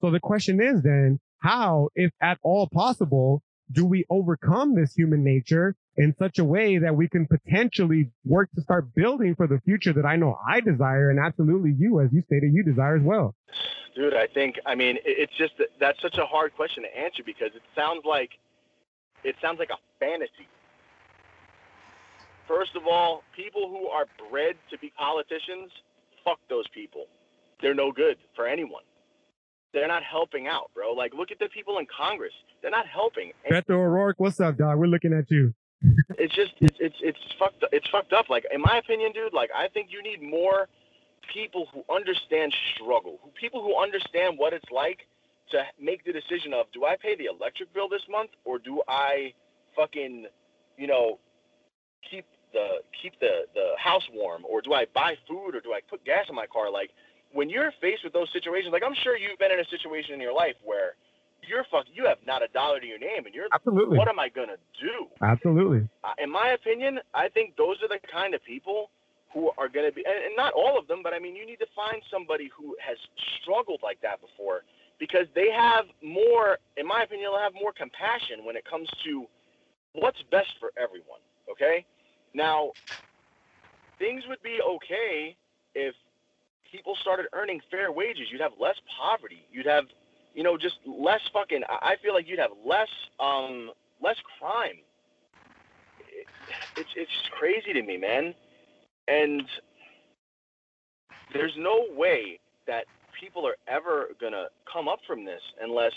So the question is then, how, if at all possible, do we overcome this human nature in such a way that we can potentially work to start building for the future that I know I desire and absolutely you, as you stated, you desire as well? Dude, I think, I mean, it's just, that's such a hard question to answer because it sounds like, it sounds like a fantasy. First of all, people who are bred to be politicians, fuck those people. They're no good for anyone they're not helping out, bro. Like, look at the people in Congress. They're not helping. Beto O'Rourke, what's up, dog? We're looking at you. it's just, it's, it's, it's fucked. It's fucked up. Like, in my opinion, dude. Like, I think you need more people who understand struggle, who people who understand what it's like to make the decision of, do I pay the electric bill this month or do I fucking, you know, keep the keep the the house warm or do I buy food or do I put gas in my car? Like when you're faced with those situations, like I'm sure you've been in a situation in your life where you're fuck, you have not a dollar to your name, and you're absolutely. What am I gonna do? Absolutely. Uh, in my opinion, I think those are the kind of people who are gonna be, and, and not all of them, but I mean, you need to find somebody who has struggled like that before, because they have more, in my opinion, they'll have more compassion when it comes to what's best for everyone. Okay, now things would be okay if people started earning fair wages, you'd have less poverty. You'd have, you know, just less fucking. I feel like you'd have less, um, less crime. It, it's it's crazy to me, man. And there's no way that people are ever gonna come up from this unless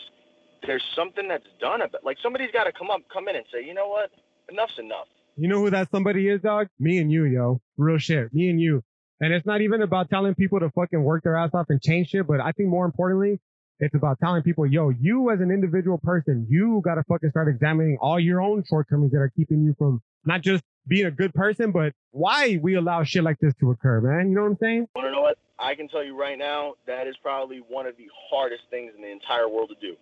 there's something that's done about. Like somebody's got to come up, come in and say, you know what, enough's enough. You know who that somebody is, dog? Me and you, yo. Real shit. Me and you. And it's not even about telling people to fucking work their ass off and change shit, but I think more importantly, it's about telling people, yo, you as an individual person, you gotta fucking start examining all your own shortcomings that are keeping you from not just being a good person, but why we allow shit like this to occur, man. You know what I'm saying? To know what? I can tell you right now, that is probably one of the hardest things in the entire world to do.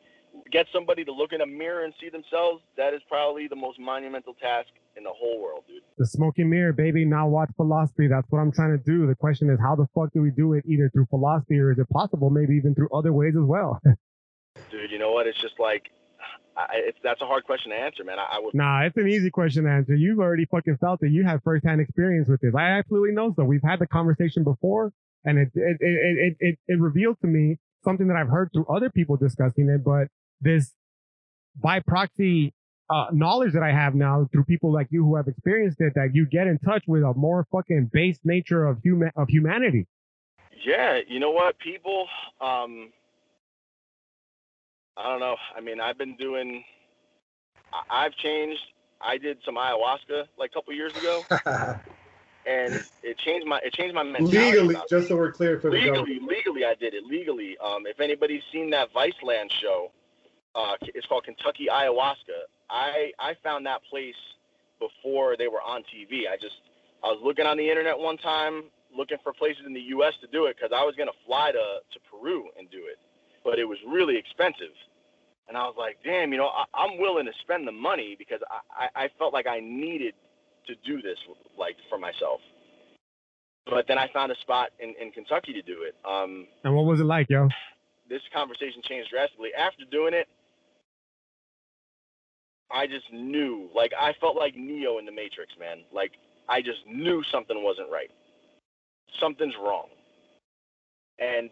Get somebody to look in a mirror and see themselves. That is probably the most monumental task in the whole world, dude. The smoking mirror, baby. Now watch philosophy. That's what I'm trying to do. The question is, how the fuck do we do it? Either through philosophy or is it possible maybe even through other ways as well? [laughs] dude, you know what? It's just like I, it's that's a hard question to answer, man. I, I, would. Nah, it's an easy question to answer. You've already fucking felt it. You have firsthand experience with this. I absolutely know so. We've had the conversation before, and it it it it it, it revealed to me something that I've heard through other people discussing it. But this by proxy uh, knowledge that I have now through people like you who have experienced it, that you get in touch with a more fucking base nature of human of humanity. Yeah, you know what, people. Um, I don't know. I mean, I've been doing. I've changed. I did some ayahuasca like a couple years ago, [laughs] and it changed my it changed my mentality. Legally, just so we're clear for legally, the legally, legally, I did it legally. Um, if anybody's seen that Viceland show, uh, it's called Kentucky Ayahuasca. I I found that place before they were on TV. I just I was looking on the internet one time, looking for places in the U.S. to do it because I was gonna fly to to Peru and do it but it was really expensive. And I was like, damn, you know, I, am willing to spend the money because I, I, I felt like I needed to do this, like for myself. But then I found a spot in, in Kentucky to do it. Um, and what was it like, yo? This conversation changed drastically. After doing it, I just knew, like, I felt like Neo in the Matrix, man. Like, I just knew something wasn't right. Something's wrong. And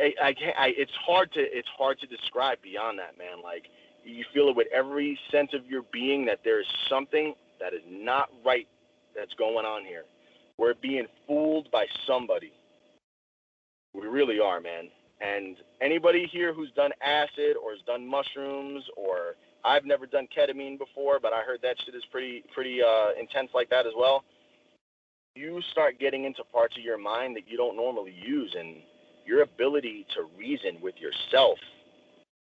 I, I, can't. I, it's hard to it's hard to describe beyond that, man. Like you feel it with every sense of your being that there is something that is not right that's going on here. We're being fooled by somebody. We really are, man. And anybody here who's done acid or has done mushrooms or I've never done ketamine before, but I heard that shit is pretty pretty uh, intense like that as well. You start getting into parts of your mind that you don't normally use, and your ability to reason with yourself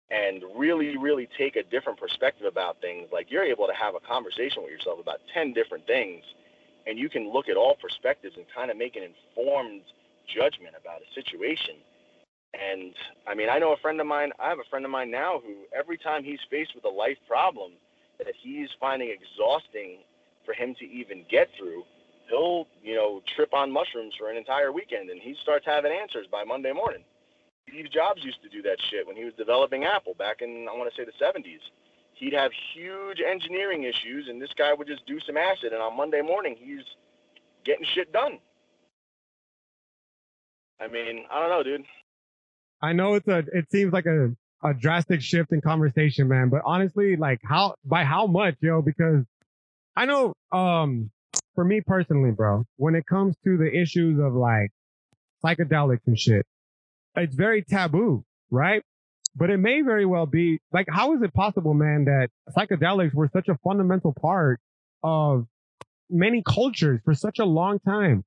and really, really take a different perspective about things. Like you're able to have a conversation with yourself about 10 different things, and you can look at all perspectives and kind of make an informed judgment about a situation. And I mean, I know a friend of mine, I have a friend of mine now who every time he's faced with a life problem that he's finding exhausting for him to even get through, he'll you know trip on mushrooms for an entire weekend and he starts having answers by monday morning. Steve jobs used to do that shit when he was developing apple back in i want to say the 70s he'd have huge engineering issues and this guy would just do some acid and on monday morning he's getting shit done. I mean i don't know dude i know it's a it seems like a a drastic shift in conversation man but honestly like how by how much yo because i know um for me personally, bro, when it comes to the issues of like psychedelics and shit, it's very taboo, right? But it may very well be like, how is it possible, man, that psychedelics were such a fundamental part of many cultures for such a long time?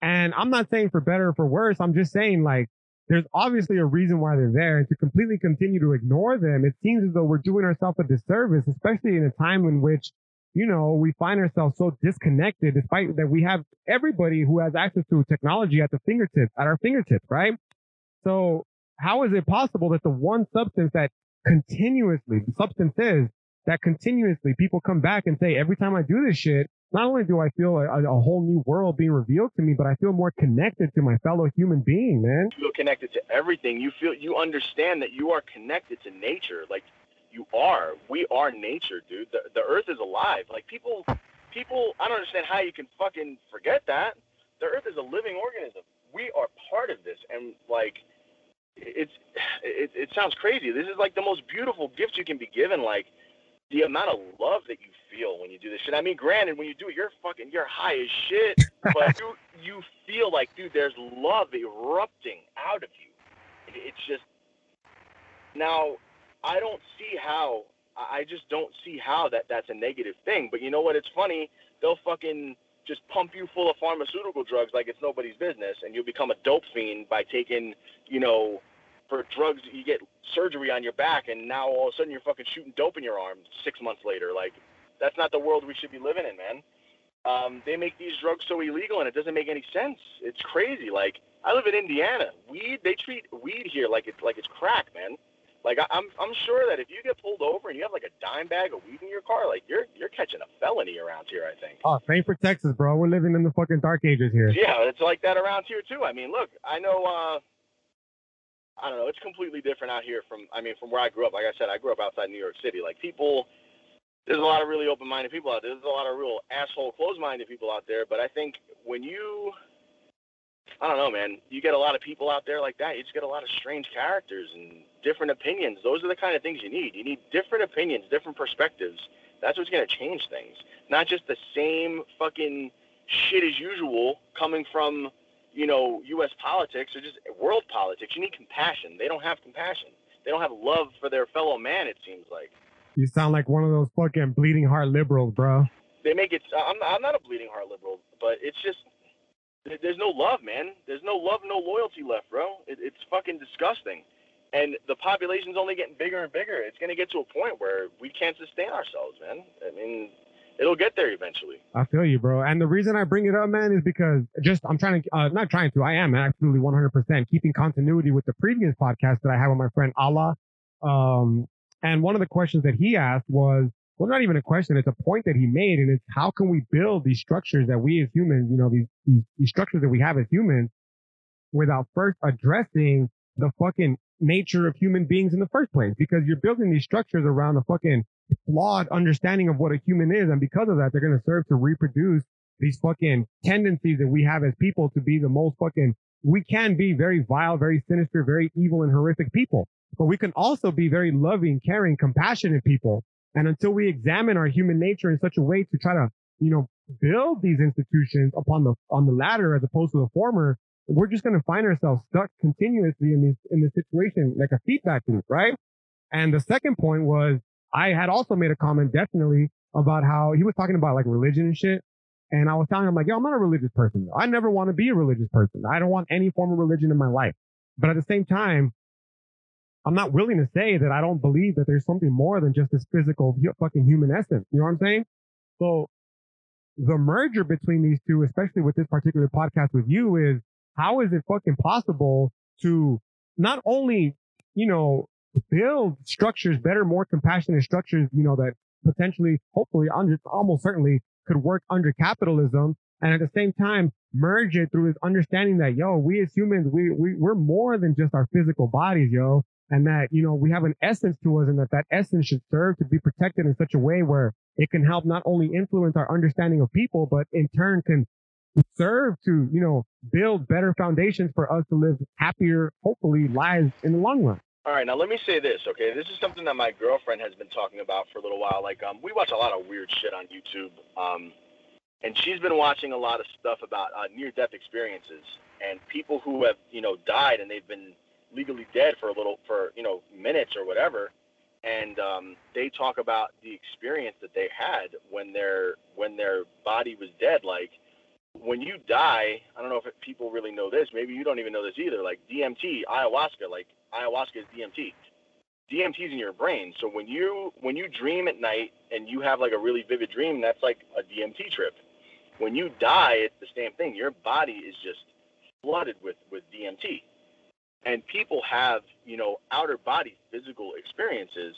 And I'm not saying for better or for worse. I'm just saying like, there's obviously a reason why they're there and to completely continue to ignore them, it seems as though we're doing ourselves a disservice, especially in a time in which you know, we find ourselves so disconnected despite that we have everybody who has access to technology at the fingertips, at our fingertips, right? So how is it possible that the one substance that continuously, the substance is that continuously people come back and say, every time I do this shit, not only do I feel a, a, whole new world being revealed to me, but I feel more connected to my fellow human being, man. You feel connected to everything. You feel, you understand that you are connected to nature. Like you are. We are nature, dude. The the earth is alive. Like people people I don't understand how you can fucking forget that. The earth is a living organism. We are part of this and like it's it, it sounds crazy. This is like the most beautiful gift you can be given like the amount of love that you feel when you do this shit. I mean, granted, when you do it, you're fucking, you're high as shit, [laughs] but you you feel like, dude, there's love erupting out of you. It's just now, I don't see how. I just don't see how that that's a negative thing. But you know what? It's funny. They'll fucking just pump you full of pharmaceutical drugs like it's nobody's business, and you'll become a dope fiend by taking, you know, for drugs. You get surgery on your back, and now all of a sudden you're fucking shooting dope in your arm six months later. Like, that's not the world we should be living in, man. Um, they make these drugs so illegal, and it doesn't make any sense. It's crazy. Like, I live in Indiana. Weed, they treat weed here like it's like it's crack, man. Like I, I'm, I'm sure that if you get pulled over and you have like a dime bag of weed in your car, like you're you're catching a felony around here. I think. Oh, same for Texas, bro. We're living in the fucking dark ages here. Yeah, it's like that around here too. I mean, look, I know. uh I don't know. It's completely different out here from. I mean, from where I grew up. Like I said, I grew up outside New York City. Like people, there's a lot of really open-minded people out there. There's a lot of real asshole, closed-minded people out there. But I think when you I don't know, man. You get a lot of people out there like that. You just get a lot of strange characters and different opinions. Those are the kind of things you need. You need different opinions, different perspectives. That's what's going to change things. Not just the same fucking shit as usual coming from, you know, U.S. politics or just world politics. You need compassion. They don't have compassion. They don't have love for their fellow man. It seems like. You sound like one of those fucking bleeding heart liberals, bro. They make it. I'm, I'm not a bleeding heart liberal, but it's just there's no love, man. There's no love, no loyalty left, bro. It, it's fucking disgusting. And the population's only getting bigger and bigger. It's going to get to a point where we can't sustain ourselves, man. I mean, it'll get there eventually. I feel you, bro. And the reason I bring it up, man, is because just I'm trying to, uh, not trying to, I am absolutely 100% keeping continuity with the previous podcast that I had with my friend Allah. Um, and one of the questions that he asked was, well, not even a question. It's a point that he made. And it's how can we build these structures that we as humans, you know, these, these, these structures that we have as humans without first addressing the fucking nature of human beings in the first place? Because you're building these structures around a fucking flawed understanding of what a human is. And because of that, they're going to serve to reproduce these fucking tendencies that we have as people to be the most fucking, we can be very vile, very sinister, very evil and horrific people, but we can also be very loving, caring, compassionate people and until we examine our human nature in such a way to try to, you know, build these institutions upon the, on the latter as opposed to the former, we're just going to find ourselves stuck continuously in this, in this situation, like a feedback loop, right? And the second point was I had also made a comment definitely about how he was talking about like religion and shit. And I was telling him like, yo, I'm not a religious person. I never want to be a religious person. I don't want any form of religion in my life. But at the same time, I'm not willing to say that I don't believe that there's something more than just this physical fucking human essence. You know what I'm saying? So the merger between these two, especially with this particular podcast with you is how is it fucking possible to not only, you know, build structures better, more compassionate structures, you know, that potentially, hopefully, almost certainly could work under capitalism. And at the same time, merge it through this understanding that, yo, we as humans, we, we, we're more than just our physical bodies, yo and that, you know, we have an essence to us and that that essence should serve to be protected in such a way where it can help not only influence our understanding of people, but in turn can serve to, you know, build better foundations for us to live happier, hopefully lives in the long run. All right, now let me say this, okay? This is something that my girlfriend has been talking about for a little while. Like, um, we watch a lot of weird shit on YouTube, um, and she's been watching a lot of stuff about uh, near-death experiences and people who have, you know, died and they've been legally dead for a little for you know minutes or whatever and um, they talk about the experience that they had when their when their body was dead like when you die i don't know if people really know this maybe you don't even know this either like dmt ayahuasca like ayahuasca is dmt dmt is in your brain. So when you when you dream at night and you have like a really vivid dream that's like a dmt trip. When you die it's the same thing. Your body is just flooded with with dmt and people have you know outer body physical experiences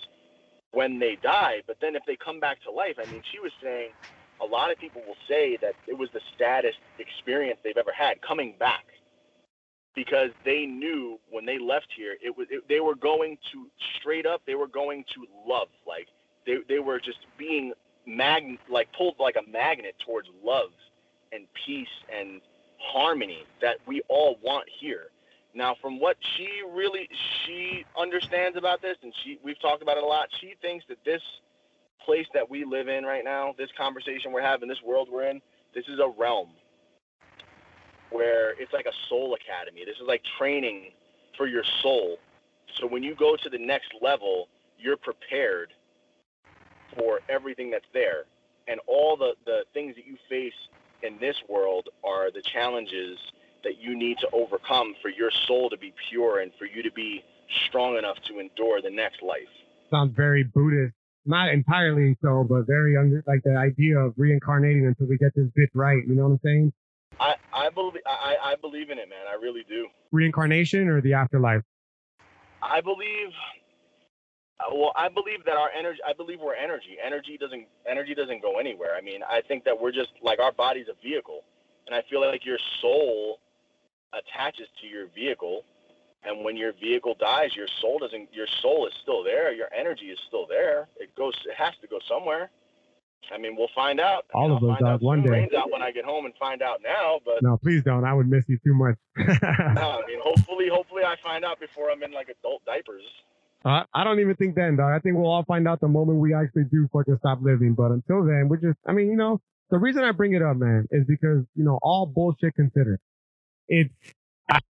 when they die but then if they come back to life i mean she was saying a lot of people will say that it was the saddest experience they've ever had coming back because they knew when they left here it was it, they were going to straight up they were going to love like they, they were just being mag like pulled like a magnet towards love and peace and harmony that we all want here now, from what she really she understands about this, and she we've talked about it a lot. She thinks that this place that we live in right now, this conversation we're having, this world we're in, this is a realm where it's like a soul academy. This is like training for your soul. So when you go to the next level, you're prepared for everything that's there. And all the, the things that you face in this world are the challenges that you need to overcome for your soul to be pure and for you to be strong enough to endure the next life. Sounds very Buddhist. Not entirely so, but very under like the idea of reincarnating until we get this bit right. You know what I'm saying? I, I believe I, I believe in it, man. I really do. Reincarnation or the afterlife? I believe uh, well, I believe that our energy. I believe we're energy. Energy doesn't. Energy doesn't go anywhere. I mean, I think that we're just like our body's a vehicle, and I feel like your soul attaches to your vehicle, and when your vehicle dies, your soul doesn't. Your soul is still there. Your energy is still there. It goes. It has to go somewhere. I mean, we'll find out. All of those dogs One day. Rains out when I get home and find out now, but no, please don't. I would miss you too much. [laughs] no, I mean, hopefully, hopefully, I find out before I'm in like adult diapers. Uh, I don't even think then, dog. I think we'll all find out the moment we actually do fucking stop living. But until then, we're just. I mean, you know, the reason I bring it up, man, is because you know, all bullshit considered, it's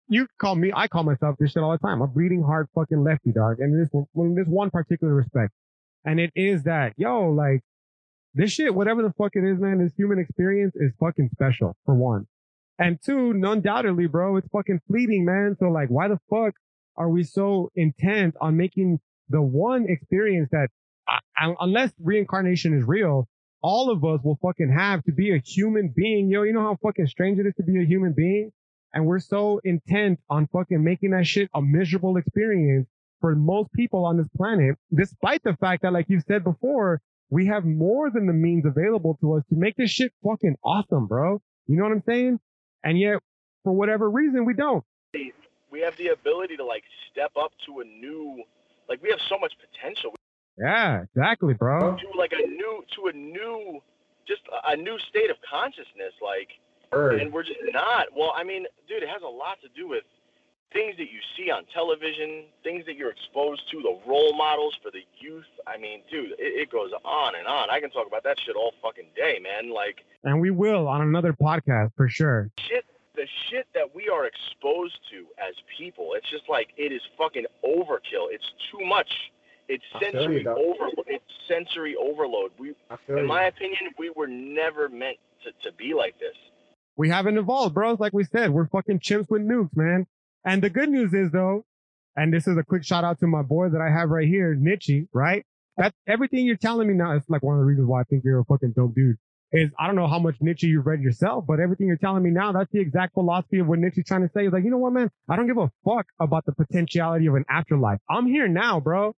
you call me, I call myself this shit all the time. A bleeding heart fucking lefty dog. And this, in this one particular respect. And it is that, yo, like, this shit, whatever the fuck it is, man, this human experience is fucking special, for one. And two, undoubtedly, bro, it's fucking fleeting, man. So like, why the fuck are we so intent on making the one experience that, uh, unless reincarnation is real, all of us will fucking have to be a human being. Yo, you know how fucking strange it is to be a human being? And we're so intent on fucking making that shit a miserable experience for most people on this planet, despite the fact that, like you said before, we have more than the means available to us to make this shit fucking awesome, bro. You know what I'm saying? And yet, for whatever reason, we don't. We have the ability to like step up to a new, like we have so much potential. Yeah, exactly, bro. To like a new, to a new, just a new state of consciousness, like and we're just not. Well, I mean, dude, it has a lot to do with things that you see on television, things that you're exposed to, the role models for the youth. I mean, dude, it, it, goes on and on. I can talk about that shit all fucking day, man. Like, and we will on another podcast for sure. Shit, the shit that we are exposed to as people, it's just like it is fucking overkill. It's too much. It's sensory overload. It's sensory overload. We, in my opinion, we were never meant to, to be like this we haven't evolved, bro. Like we said, we're fucking chimps with nukes, man. And the good news is though, and this is a quick shout out to my boy that I have right here, Nietzsche, right? That's everything you're telling me now. It's like one of the reasons why I think you're a fucking dope dude. Is I don't know how much Nietzsche you've read yourself, but everything you're telling me now, that's the exact philosophy of what Nietzsche's trying to say. He's like, you know what, man? I don't give a fuck about the potentiality of an afterlife. I'm here now, bro.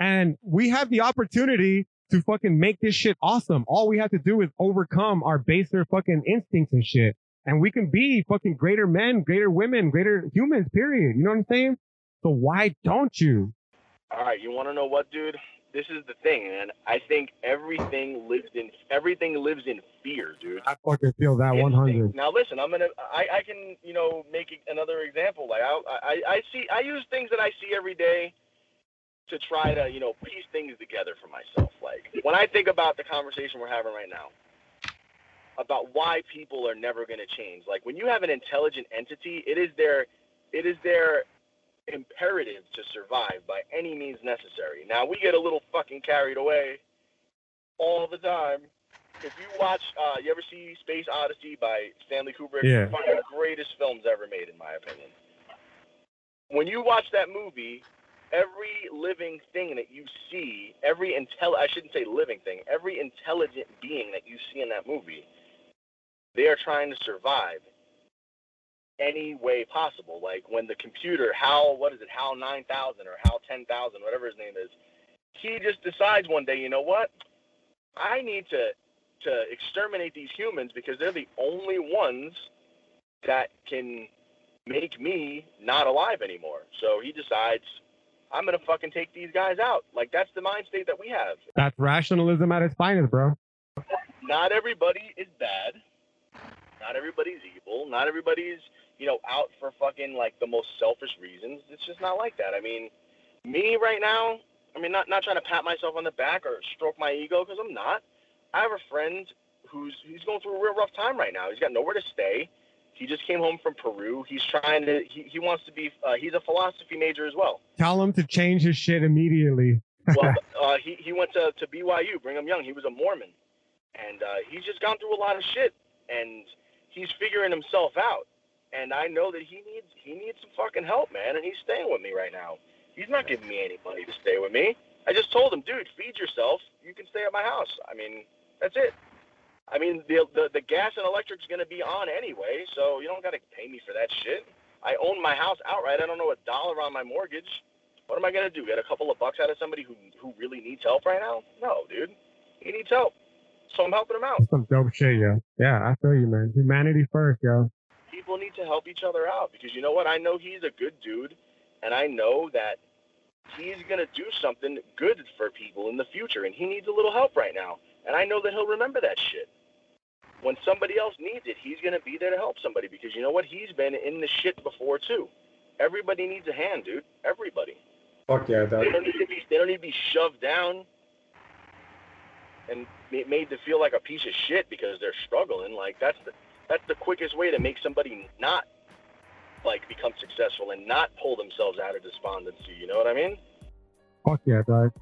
And we have the opportunity to fucking make this shit awesome. All we have to do is overcome our baser fucking instincts and shit. And we can be fucking greater men, greater women, greater humans, period. You know what I'm saying? So why don't you? All right. You want to know what, dude? This is the thing, man. I think everything lives in everything lives in fear, dude. I fucking feel that 100. Now listen, I'm gonna I, I can you know make another example. Like I, I I see I use things that I see every day to try to you know piece things together for myself. Like when I think about the conversation we're having right now, about why people are never going to change. Like when you have an intelligent entity, it is their it is their imperative to survive by any means necessary. Now we get a little fucking carried away all the time. If you watch, uh, you ever see Space Odyssey by Stanley Kubrick? Yeah. One of the greatest films ever made, in my opinion. When you watch that movie, every living thing that you see, every intel I shouldn't say living thing, every intelligent being that you see in that movie they are trying to survive any way possible. Like when the computer, HAL, what is it, HAL 9000 or HAL 10,000, whatever his name is, he just decides one day, you know what? I need to to exterminate these humans because they're the only ones that can make me not alive anymore. So he decides I'm gonna fucking take these guys out. Like that's the mind state that we have. That's rationalism at its finest, bro. Not everybody is bad. Not everybody's evil. Not everybody's, you know, out for fucking like the most selfish reasons. It's just not like that. I mean, me right now, I mean, not not trying to pat myself on the back or stroke my ego because I'm not. I have a friend who's he's going through a real rough time right now. He's got nowhere to stay. He just came home from Peru. He's trying to. He, he wants to be. Uh, he's a philosophy major as well. Tell him to change his shit immediately. well, [laughs] uh, he he went to to BYU, Brigham Young. He was a Mormon, and uh, he's just gone through a lot of shit, and he's figuring himself out. And I know that he needs he needs some fucking help, man. And he's staying with me right now. He's not giving me any money to stay with me. I just told him, dude, feed yourself. You can stay at my house. I mean, that's it. I mean, the the, the gas and electric's to be on anyway, so you don't got to pay me for that shit. I own my house outright. I don't know a dollar on my mortgage. What am I to do? Get a couple of bucks out of somebody who who really needs help right now? No, dude. He needs help. So I'm helping him out. Some dope shit, yo. Yeah, I feel you, man. Humanity first, yo. People need to help each other out because you know what? I know he's a good dude, and I know that he's going to do something good for people in the future, and he needs a little help right now. And I know that he'll remember that shit when somebody else needs it, he's going to be there to help somebody because you know what? He's been in the shit before too. Everybody needs a hand, dude. Everybody. Fuck yeah, They don't need to be. They don't need to be shoved down and made to feel like a piece of shit because they're struggling. Like that's the that's the quickest way to make somebody not like become successful and not pull themselves out of despondency. You know what I mean? Fuck yeah, dog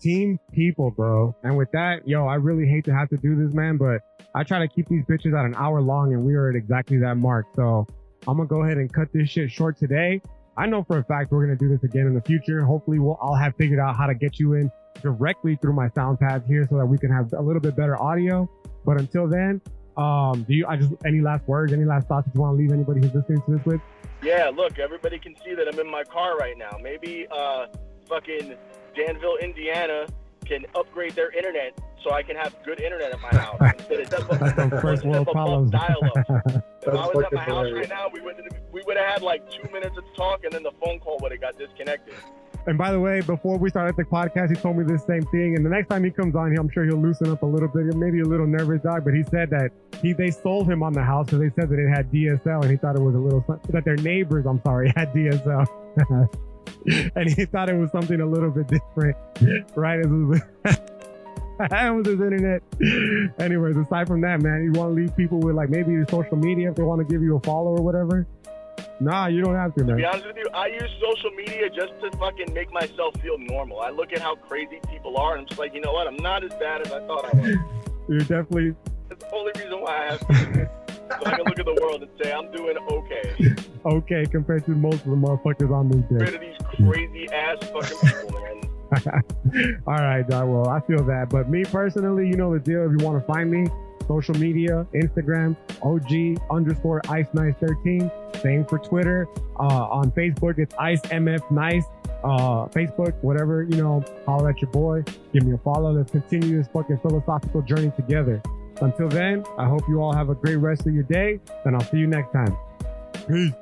team people, bro. And with that, yo, I really hate to have to do this, man, but I try to keep these bitches at an hour long and we are at exactly that mark. So I'm gonna go ahead and cut this shit short today. I know for a fact we're gonna do this again in the future. Hopefully, we'll I'll have figured out how to get you in directly through my sound pads here so that we can have a little bit better audio. But until then, um, do you I just any last words, any last thoughts that you want to leave anybody who's listening to this with? Yeah, look, everybody can see that I'm in my car right now. Maybe uh fucking Danville, Indiana can upgrade their internet so I can have good internet at my [laughs] house instead of double, [laughs] first world problems. dial-up. [laughs] if I was at my house right now, we would we would have had like two minutes of talk, and then the phone call would have got disconnected. And by the way, before we started the podcast, he told me this same thing. And the next time he comes on here, I'm sure he'll loosen up a little bit, maybe a little nervous, dog. But he said that he they sold him on the house because they said that it had DSL, and he thought it was a little that their neighbors, I'm sorry, had DSL. [laughs] and he thought it was something a little bit different, right? It was, [laughs] was his internet. Anyways, aside from that, man, you want to leave people with like maybe your social media if they want to give you a follow or whatever. Nah, you don't have to, man. To be honest with you, I use social media just to fucking make myself feel normal. I look at how crazy people are, and I'm just like, you know what? I'm not as bad as I thought I was. [laughs] You're definitely. That's the only reason why I have. So I can look at the world and say I'm doing okay. [laughs] Okay, compared to most of the motherfuckers on this day. Rid of these crazy ass fucking people, man. [laughs] All right, dog. Well, I feel that. But me personally, you know the deal. If you want to find me, social media, Instagram, OG underscore Ice Nice 13. Same for Twitter. Uh, on Facebook, it's Ice MF Nice. Uh, Facebook, whatever, you know, holler at your boy. Give me a follow. Let's continue this fucking philosophical journey together. Until then, I hope you all have a great rest of your day, and I'll see you next time. Peace.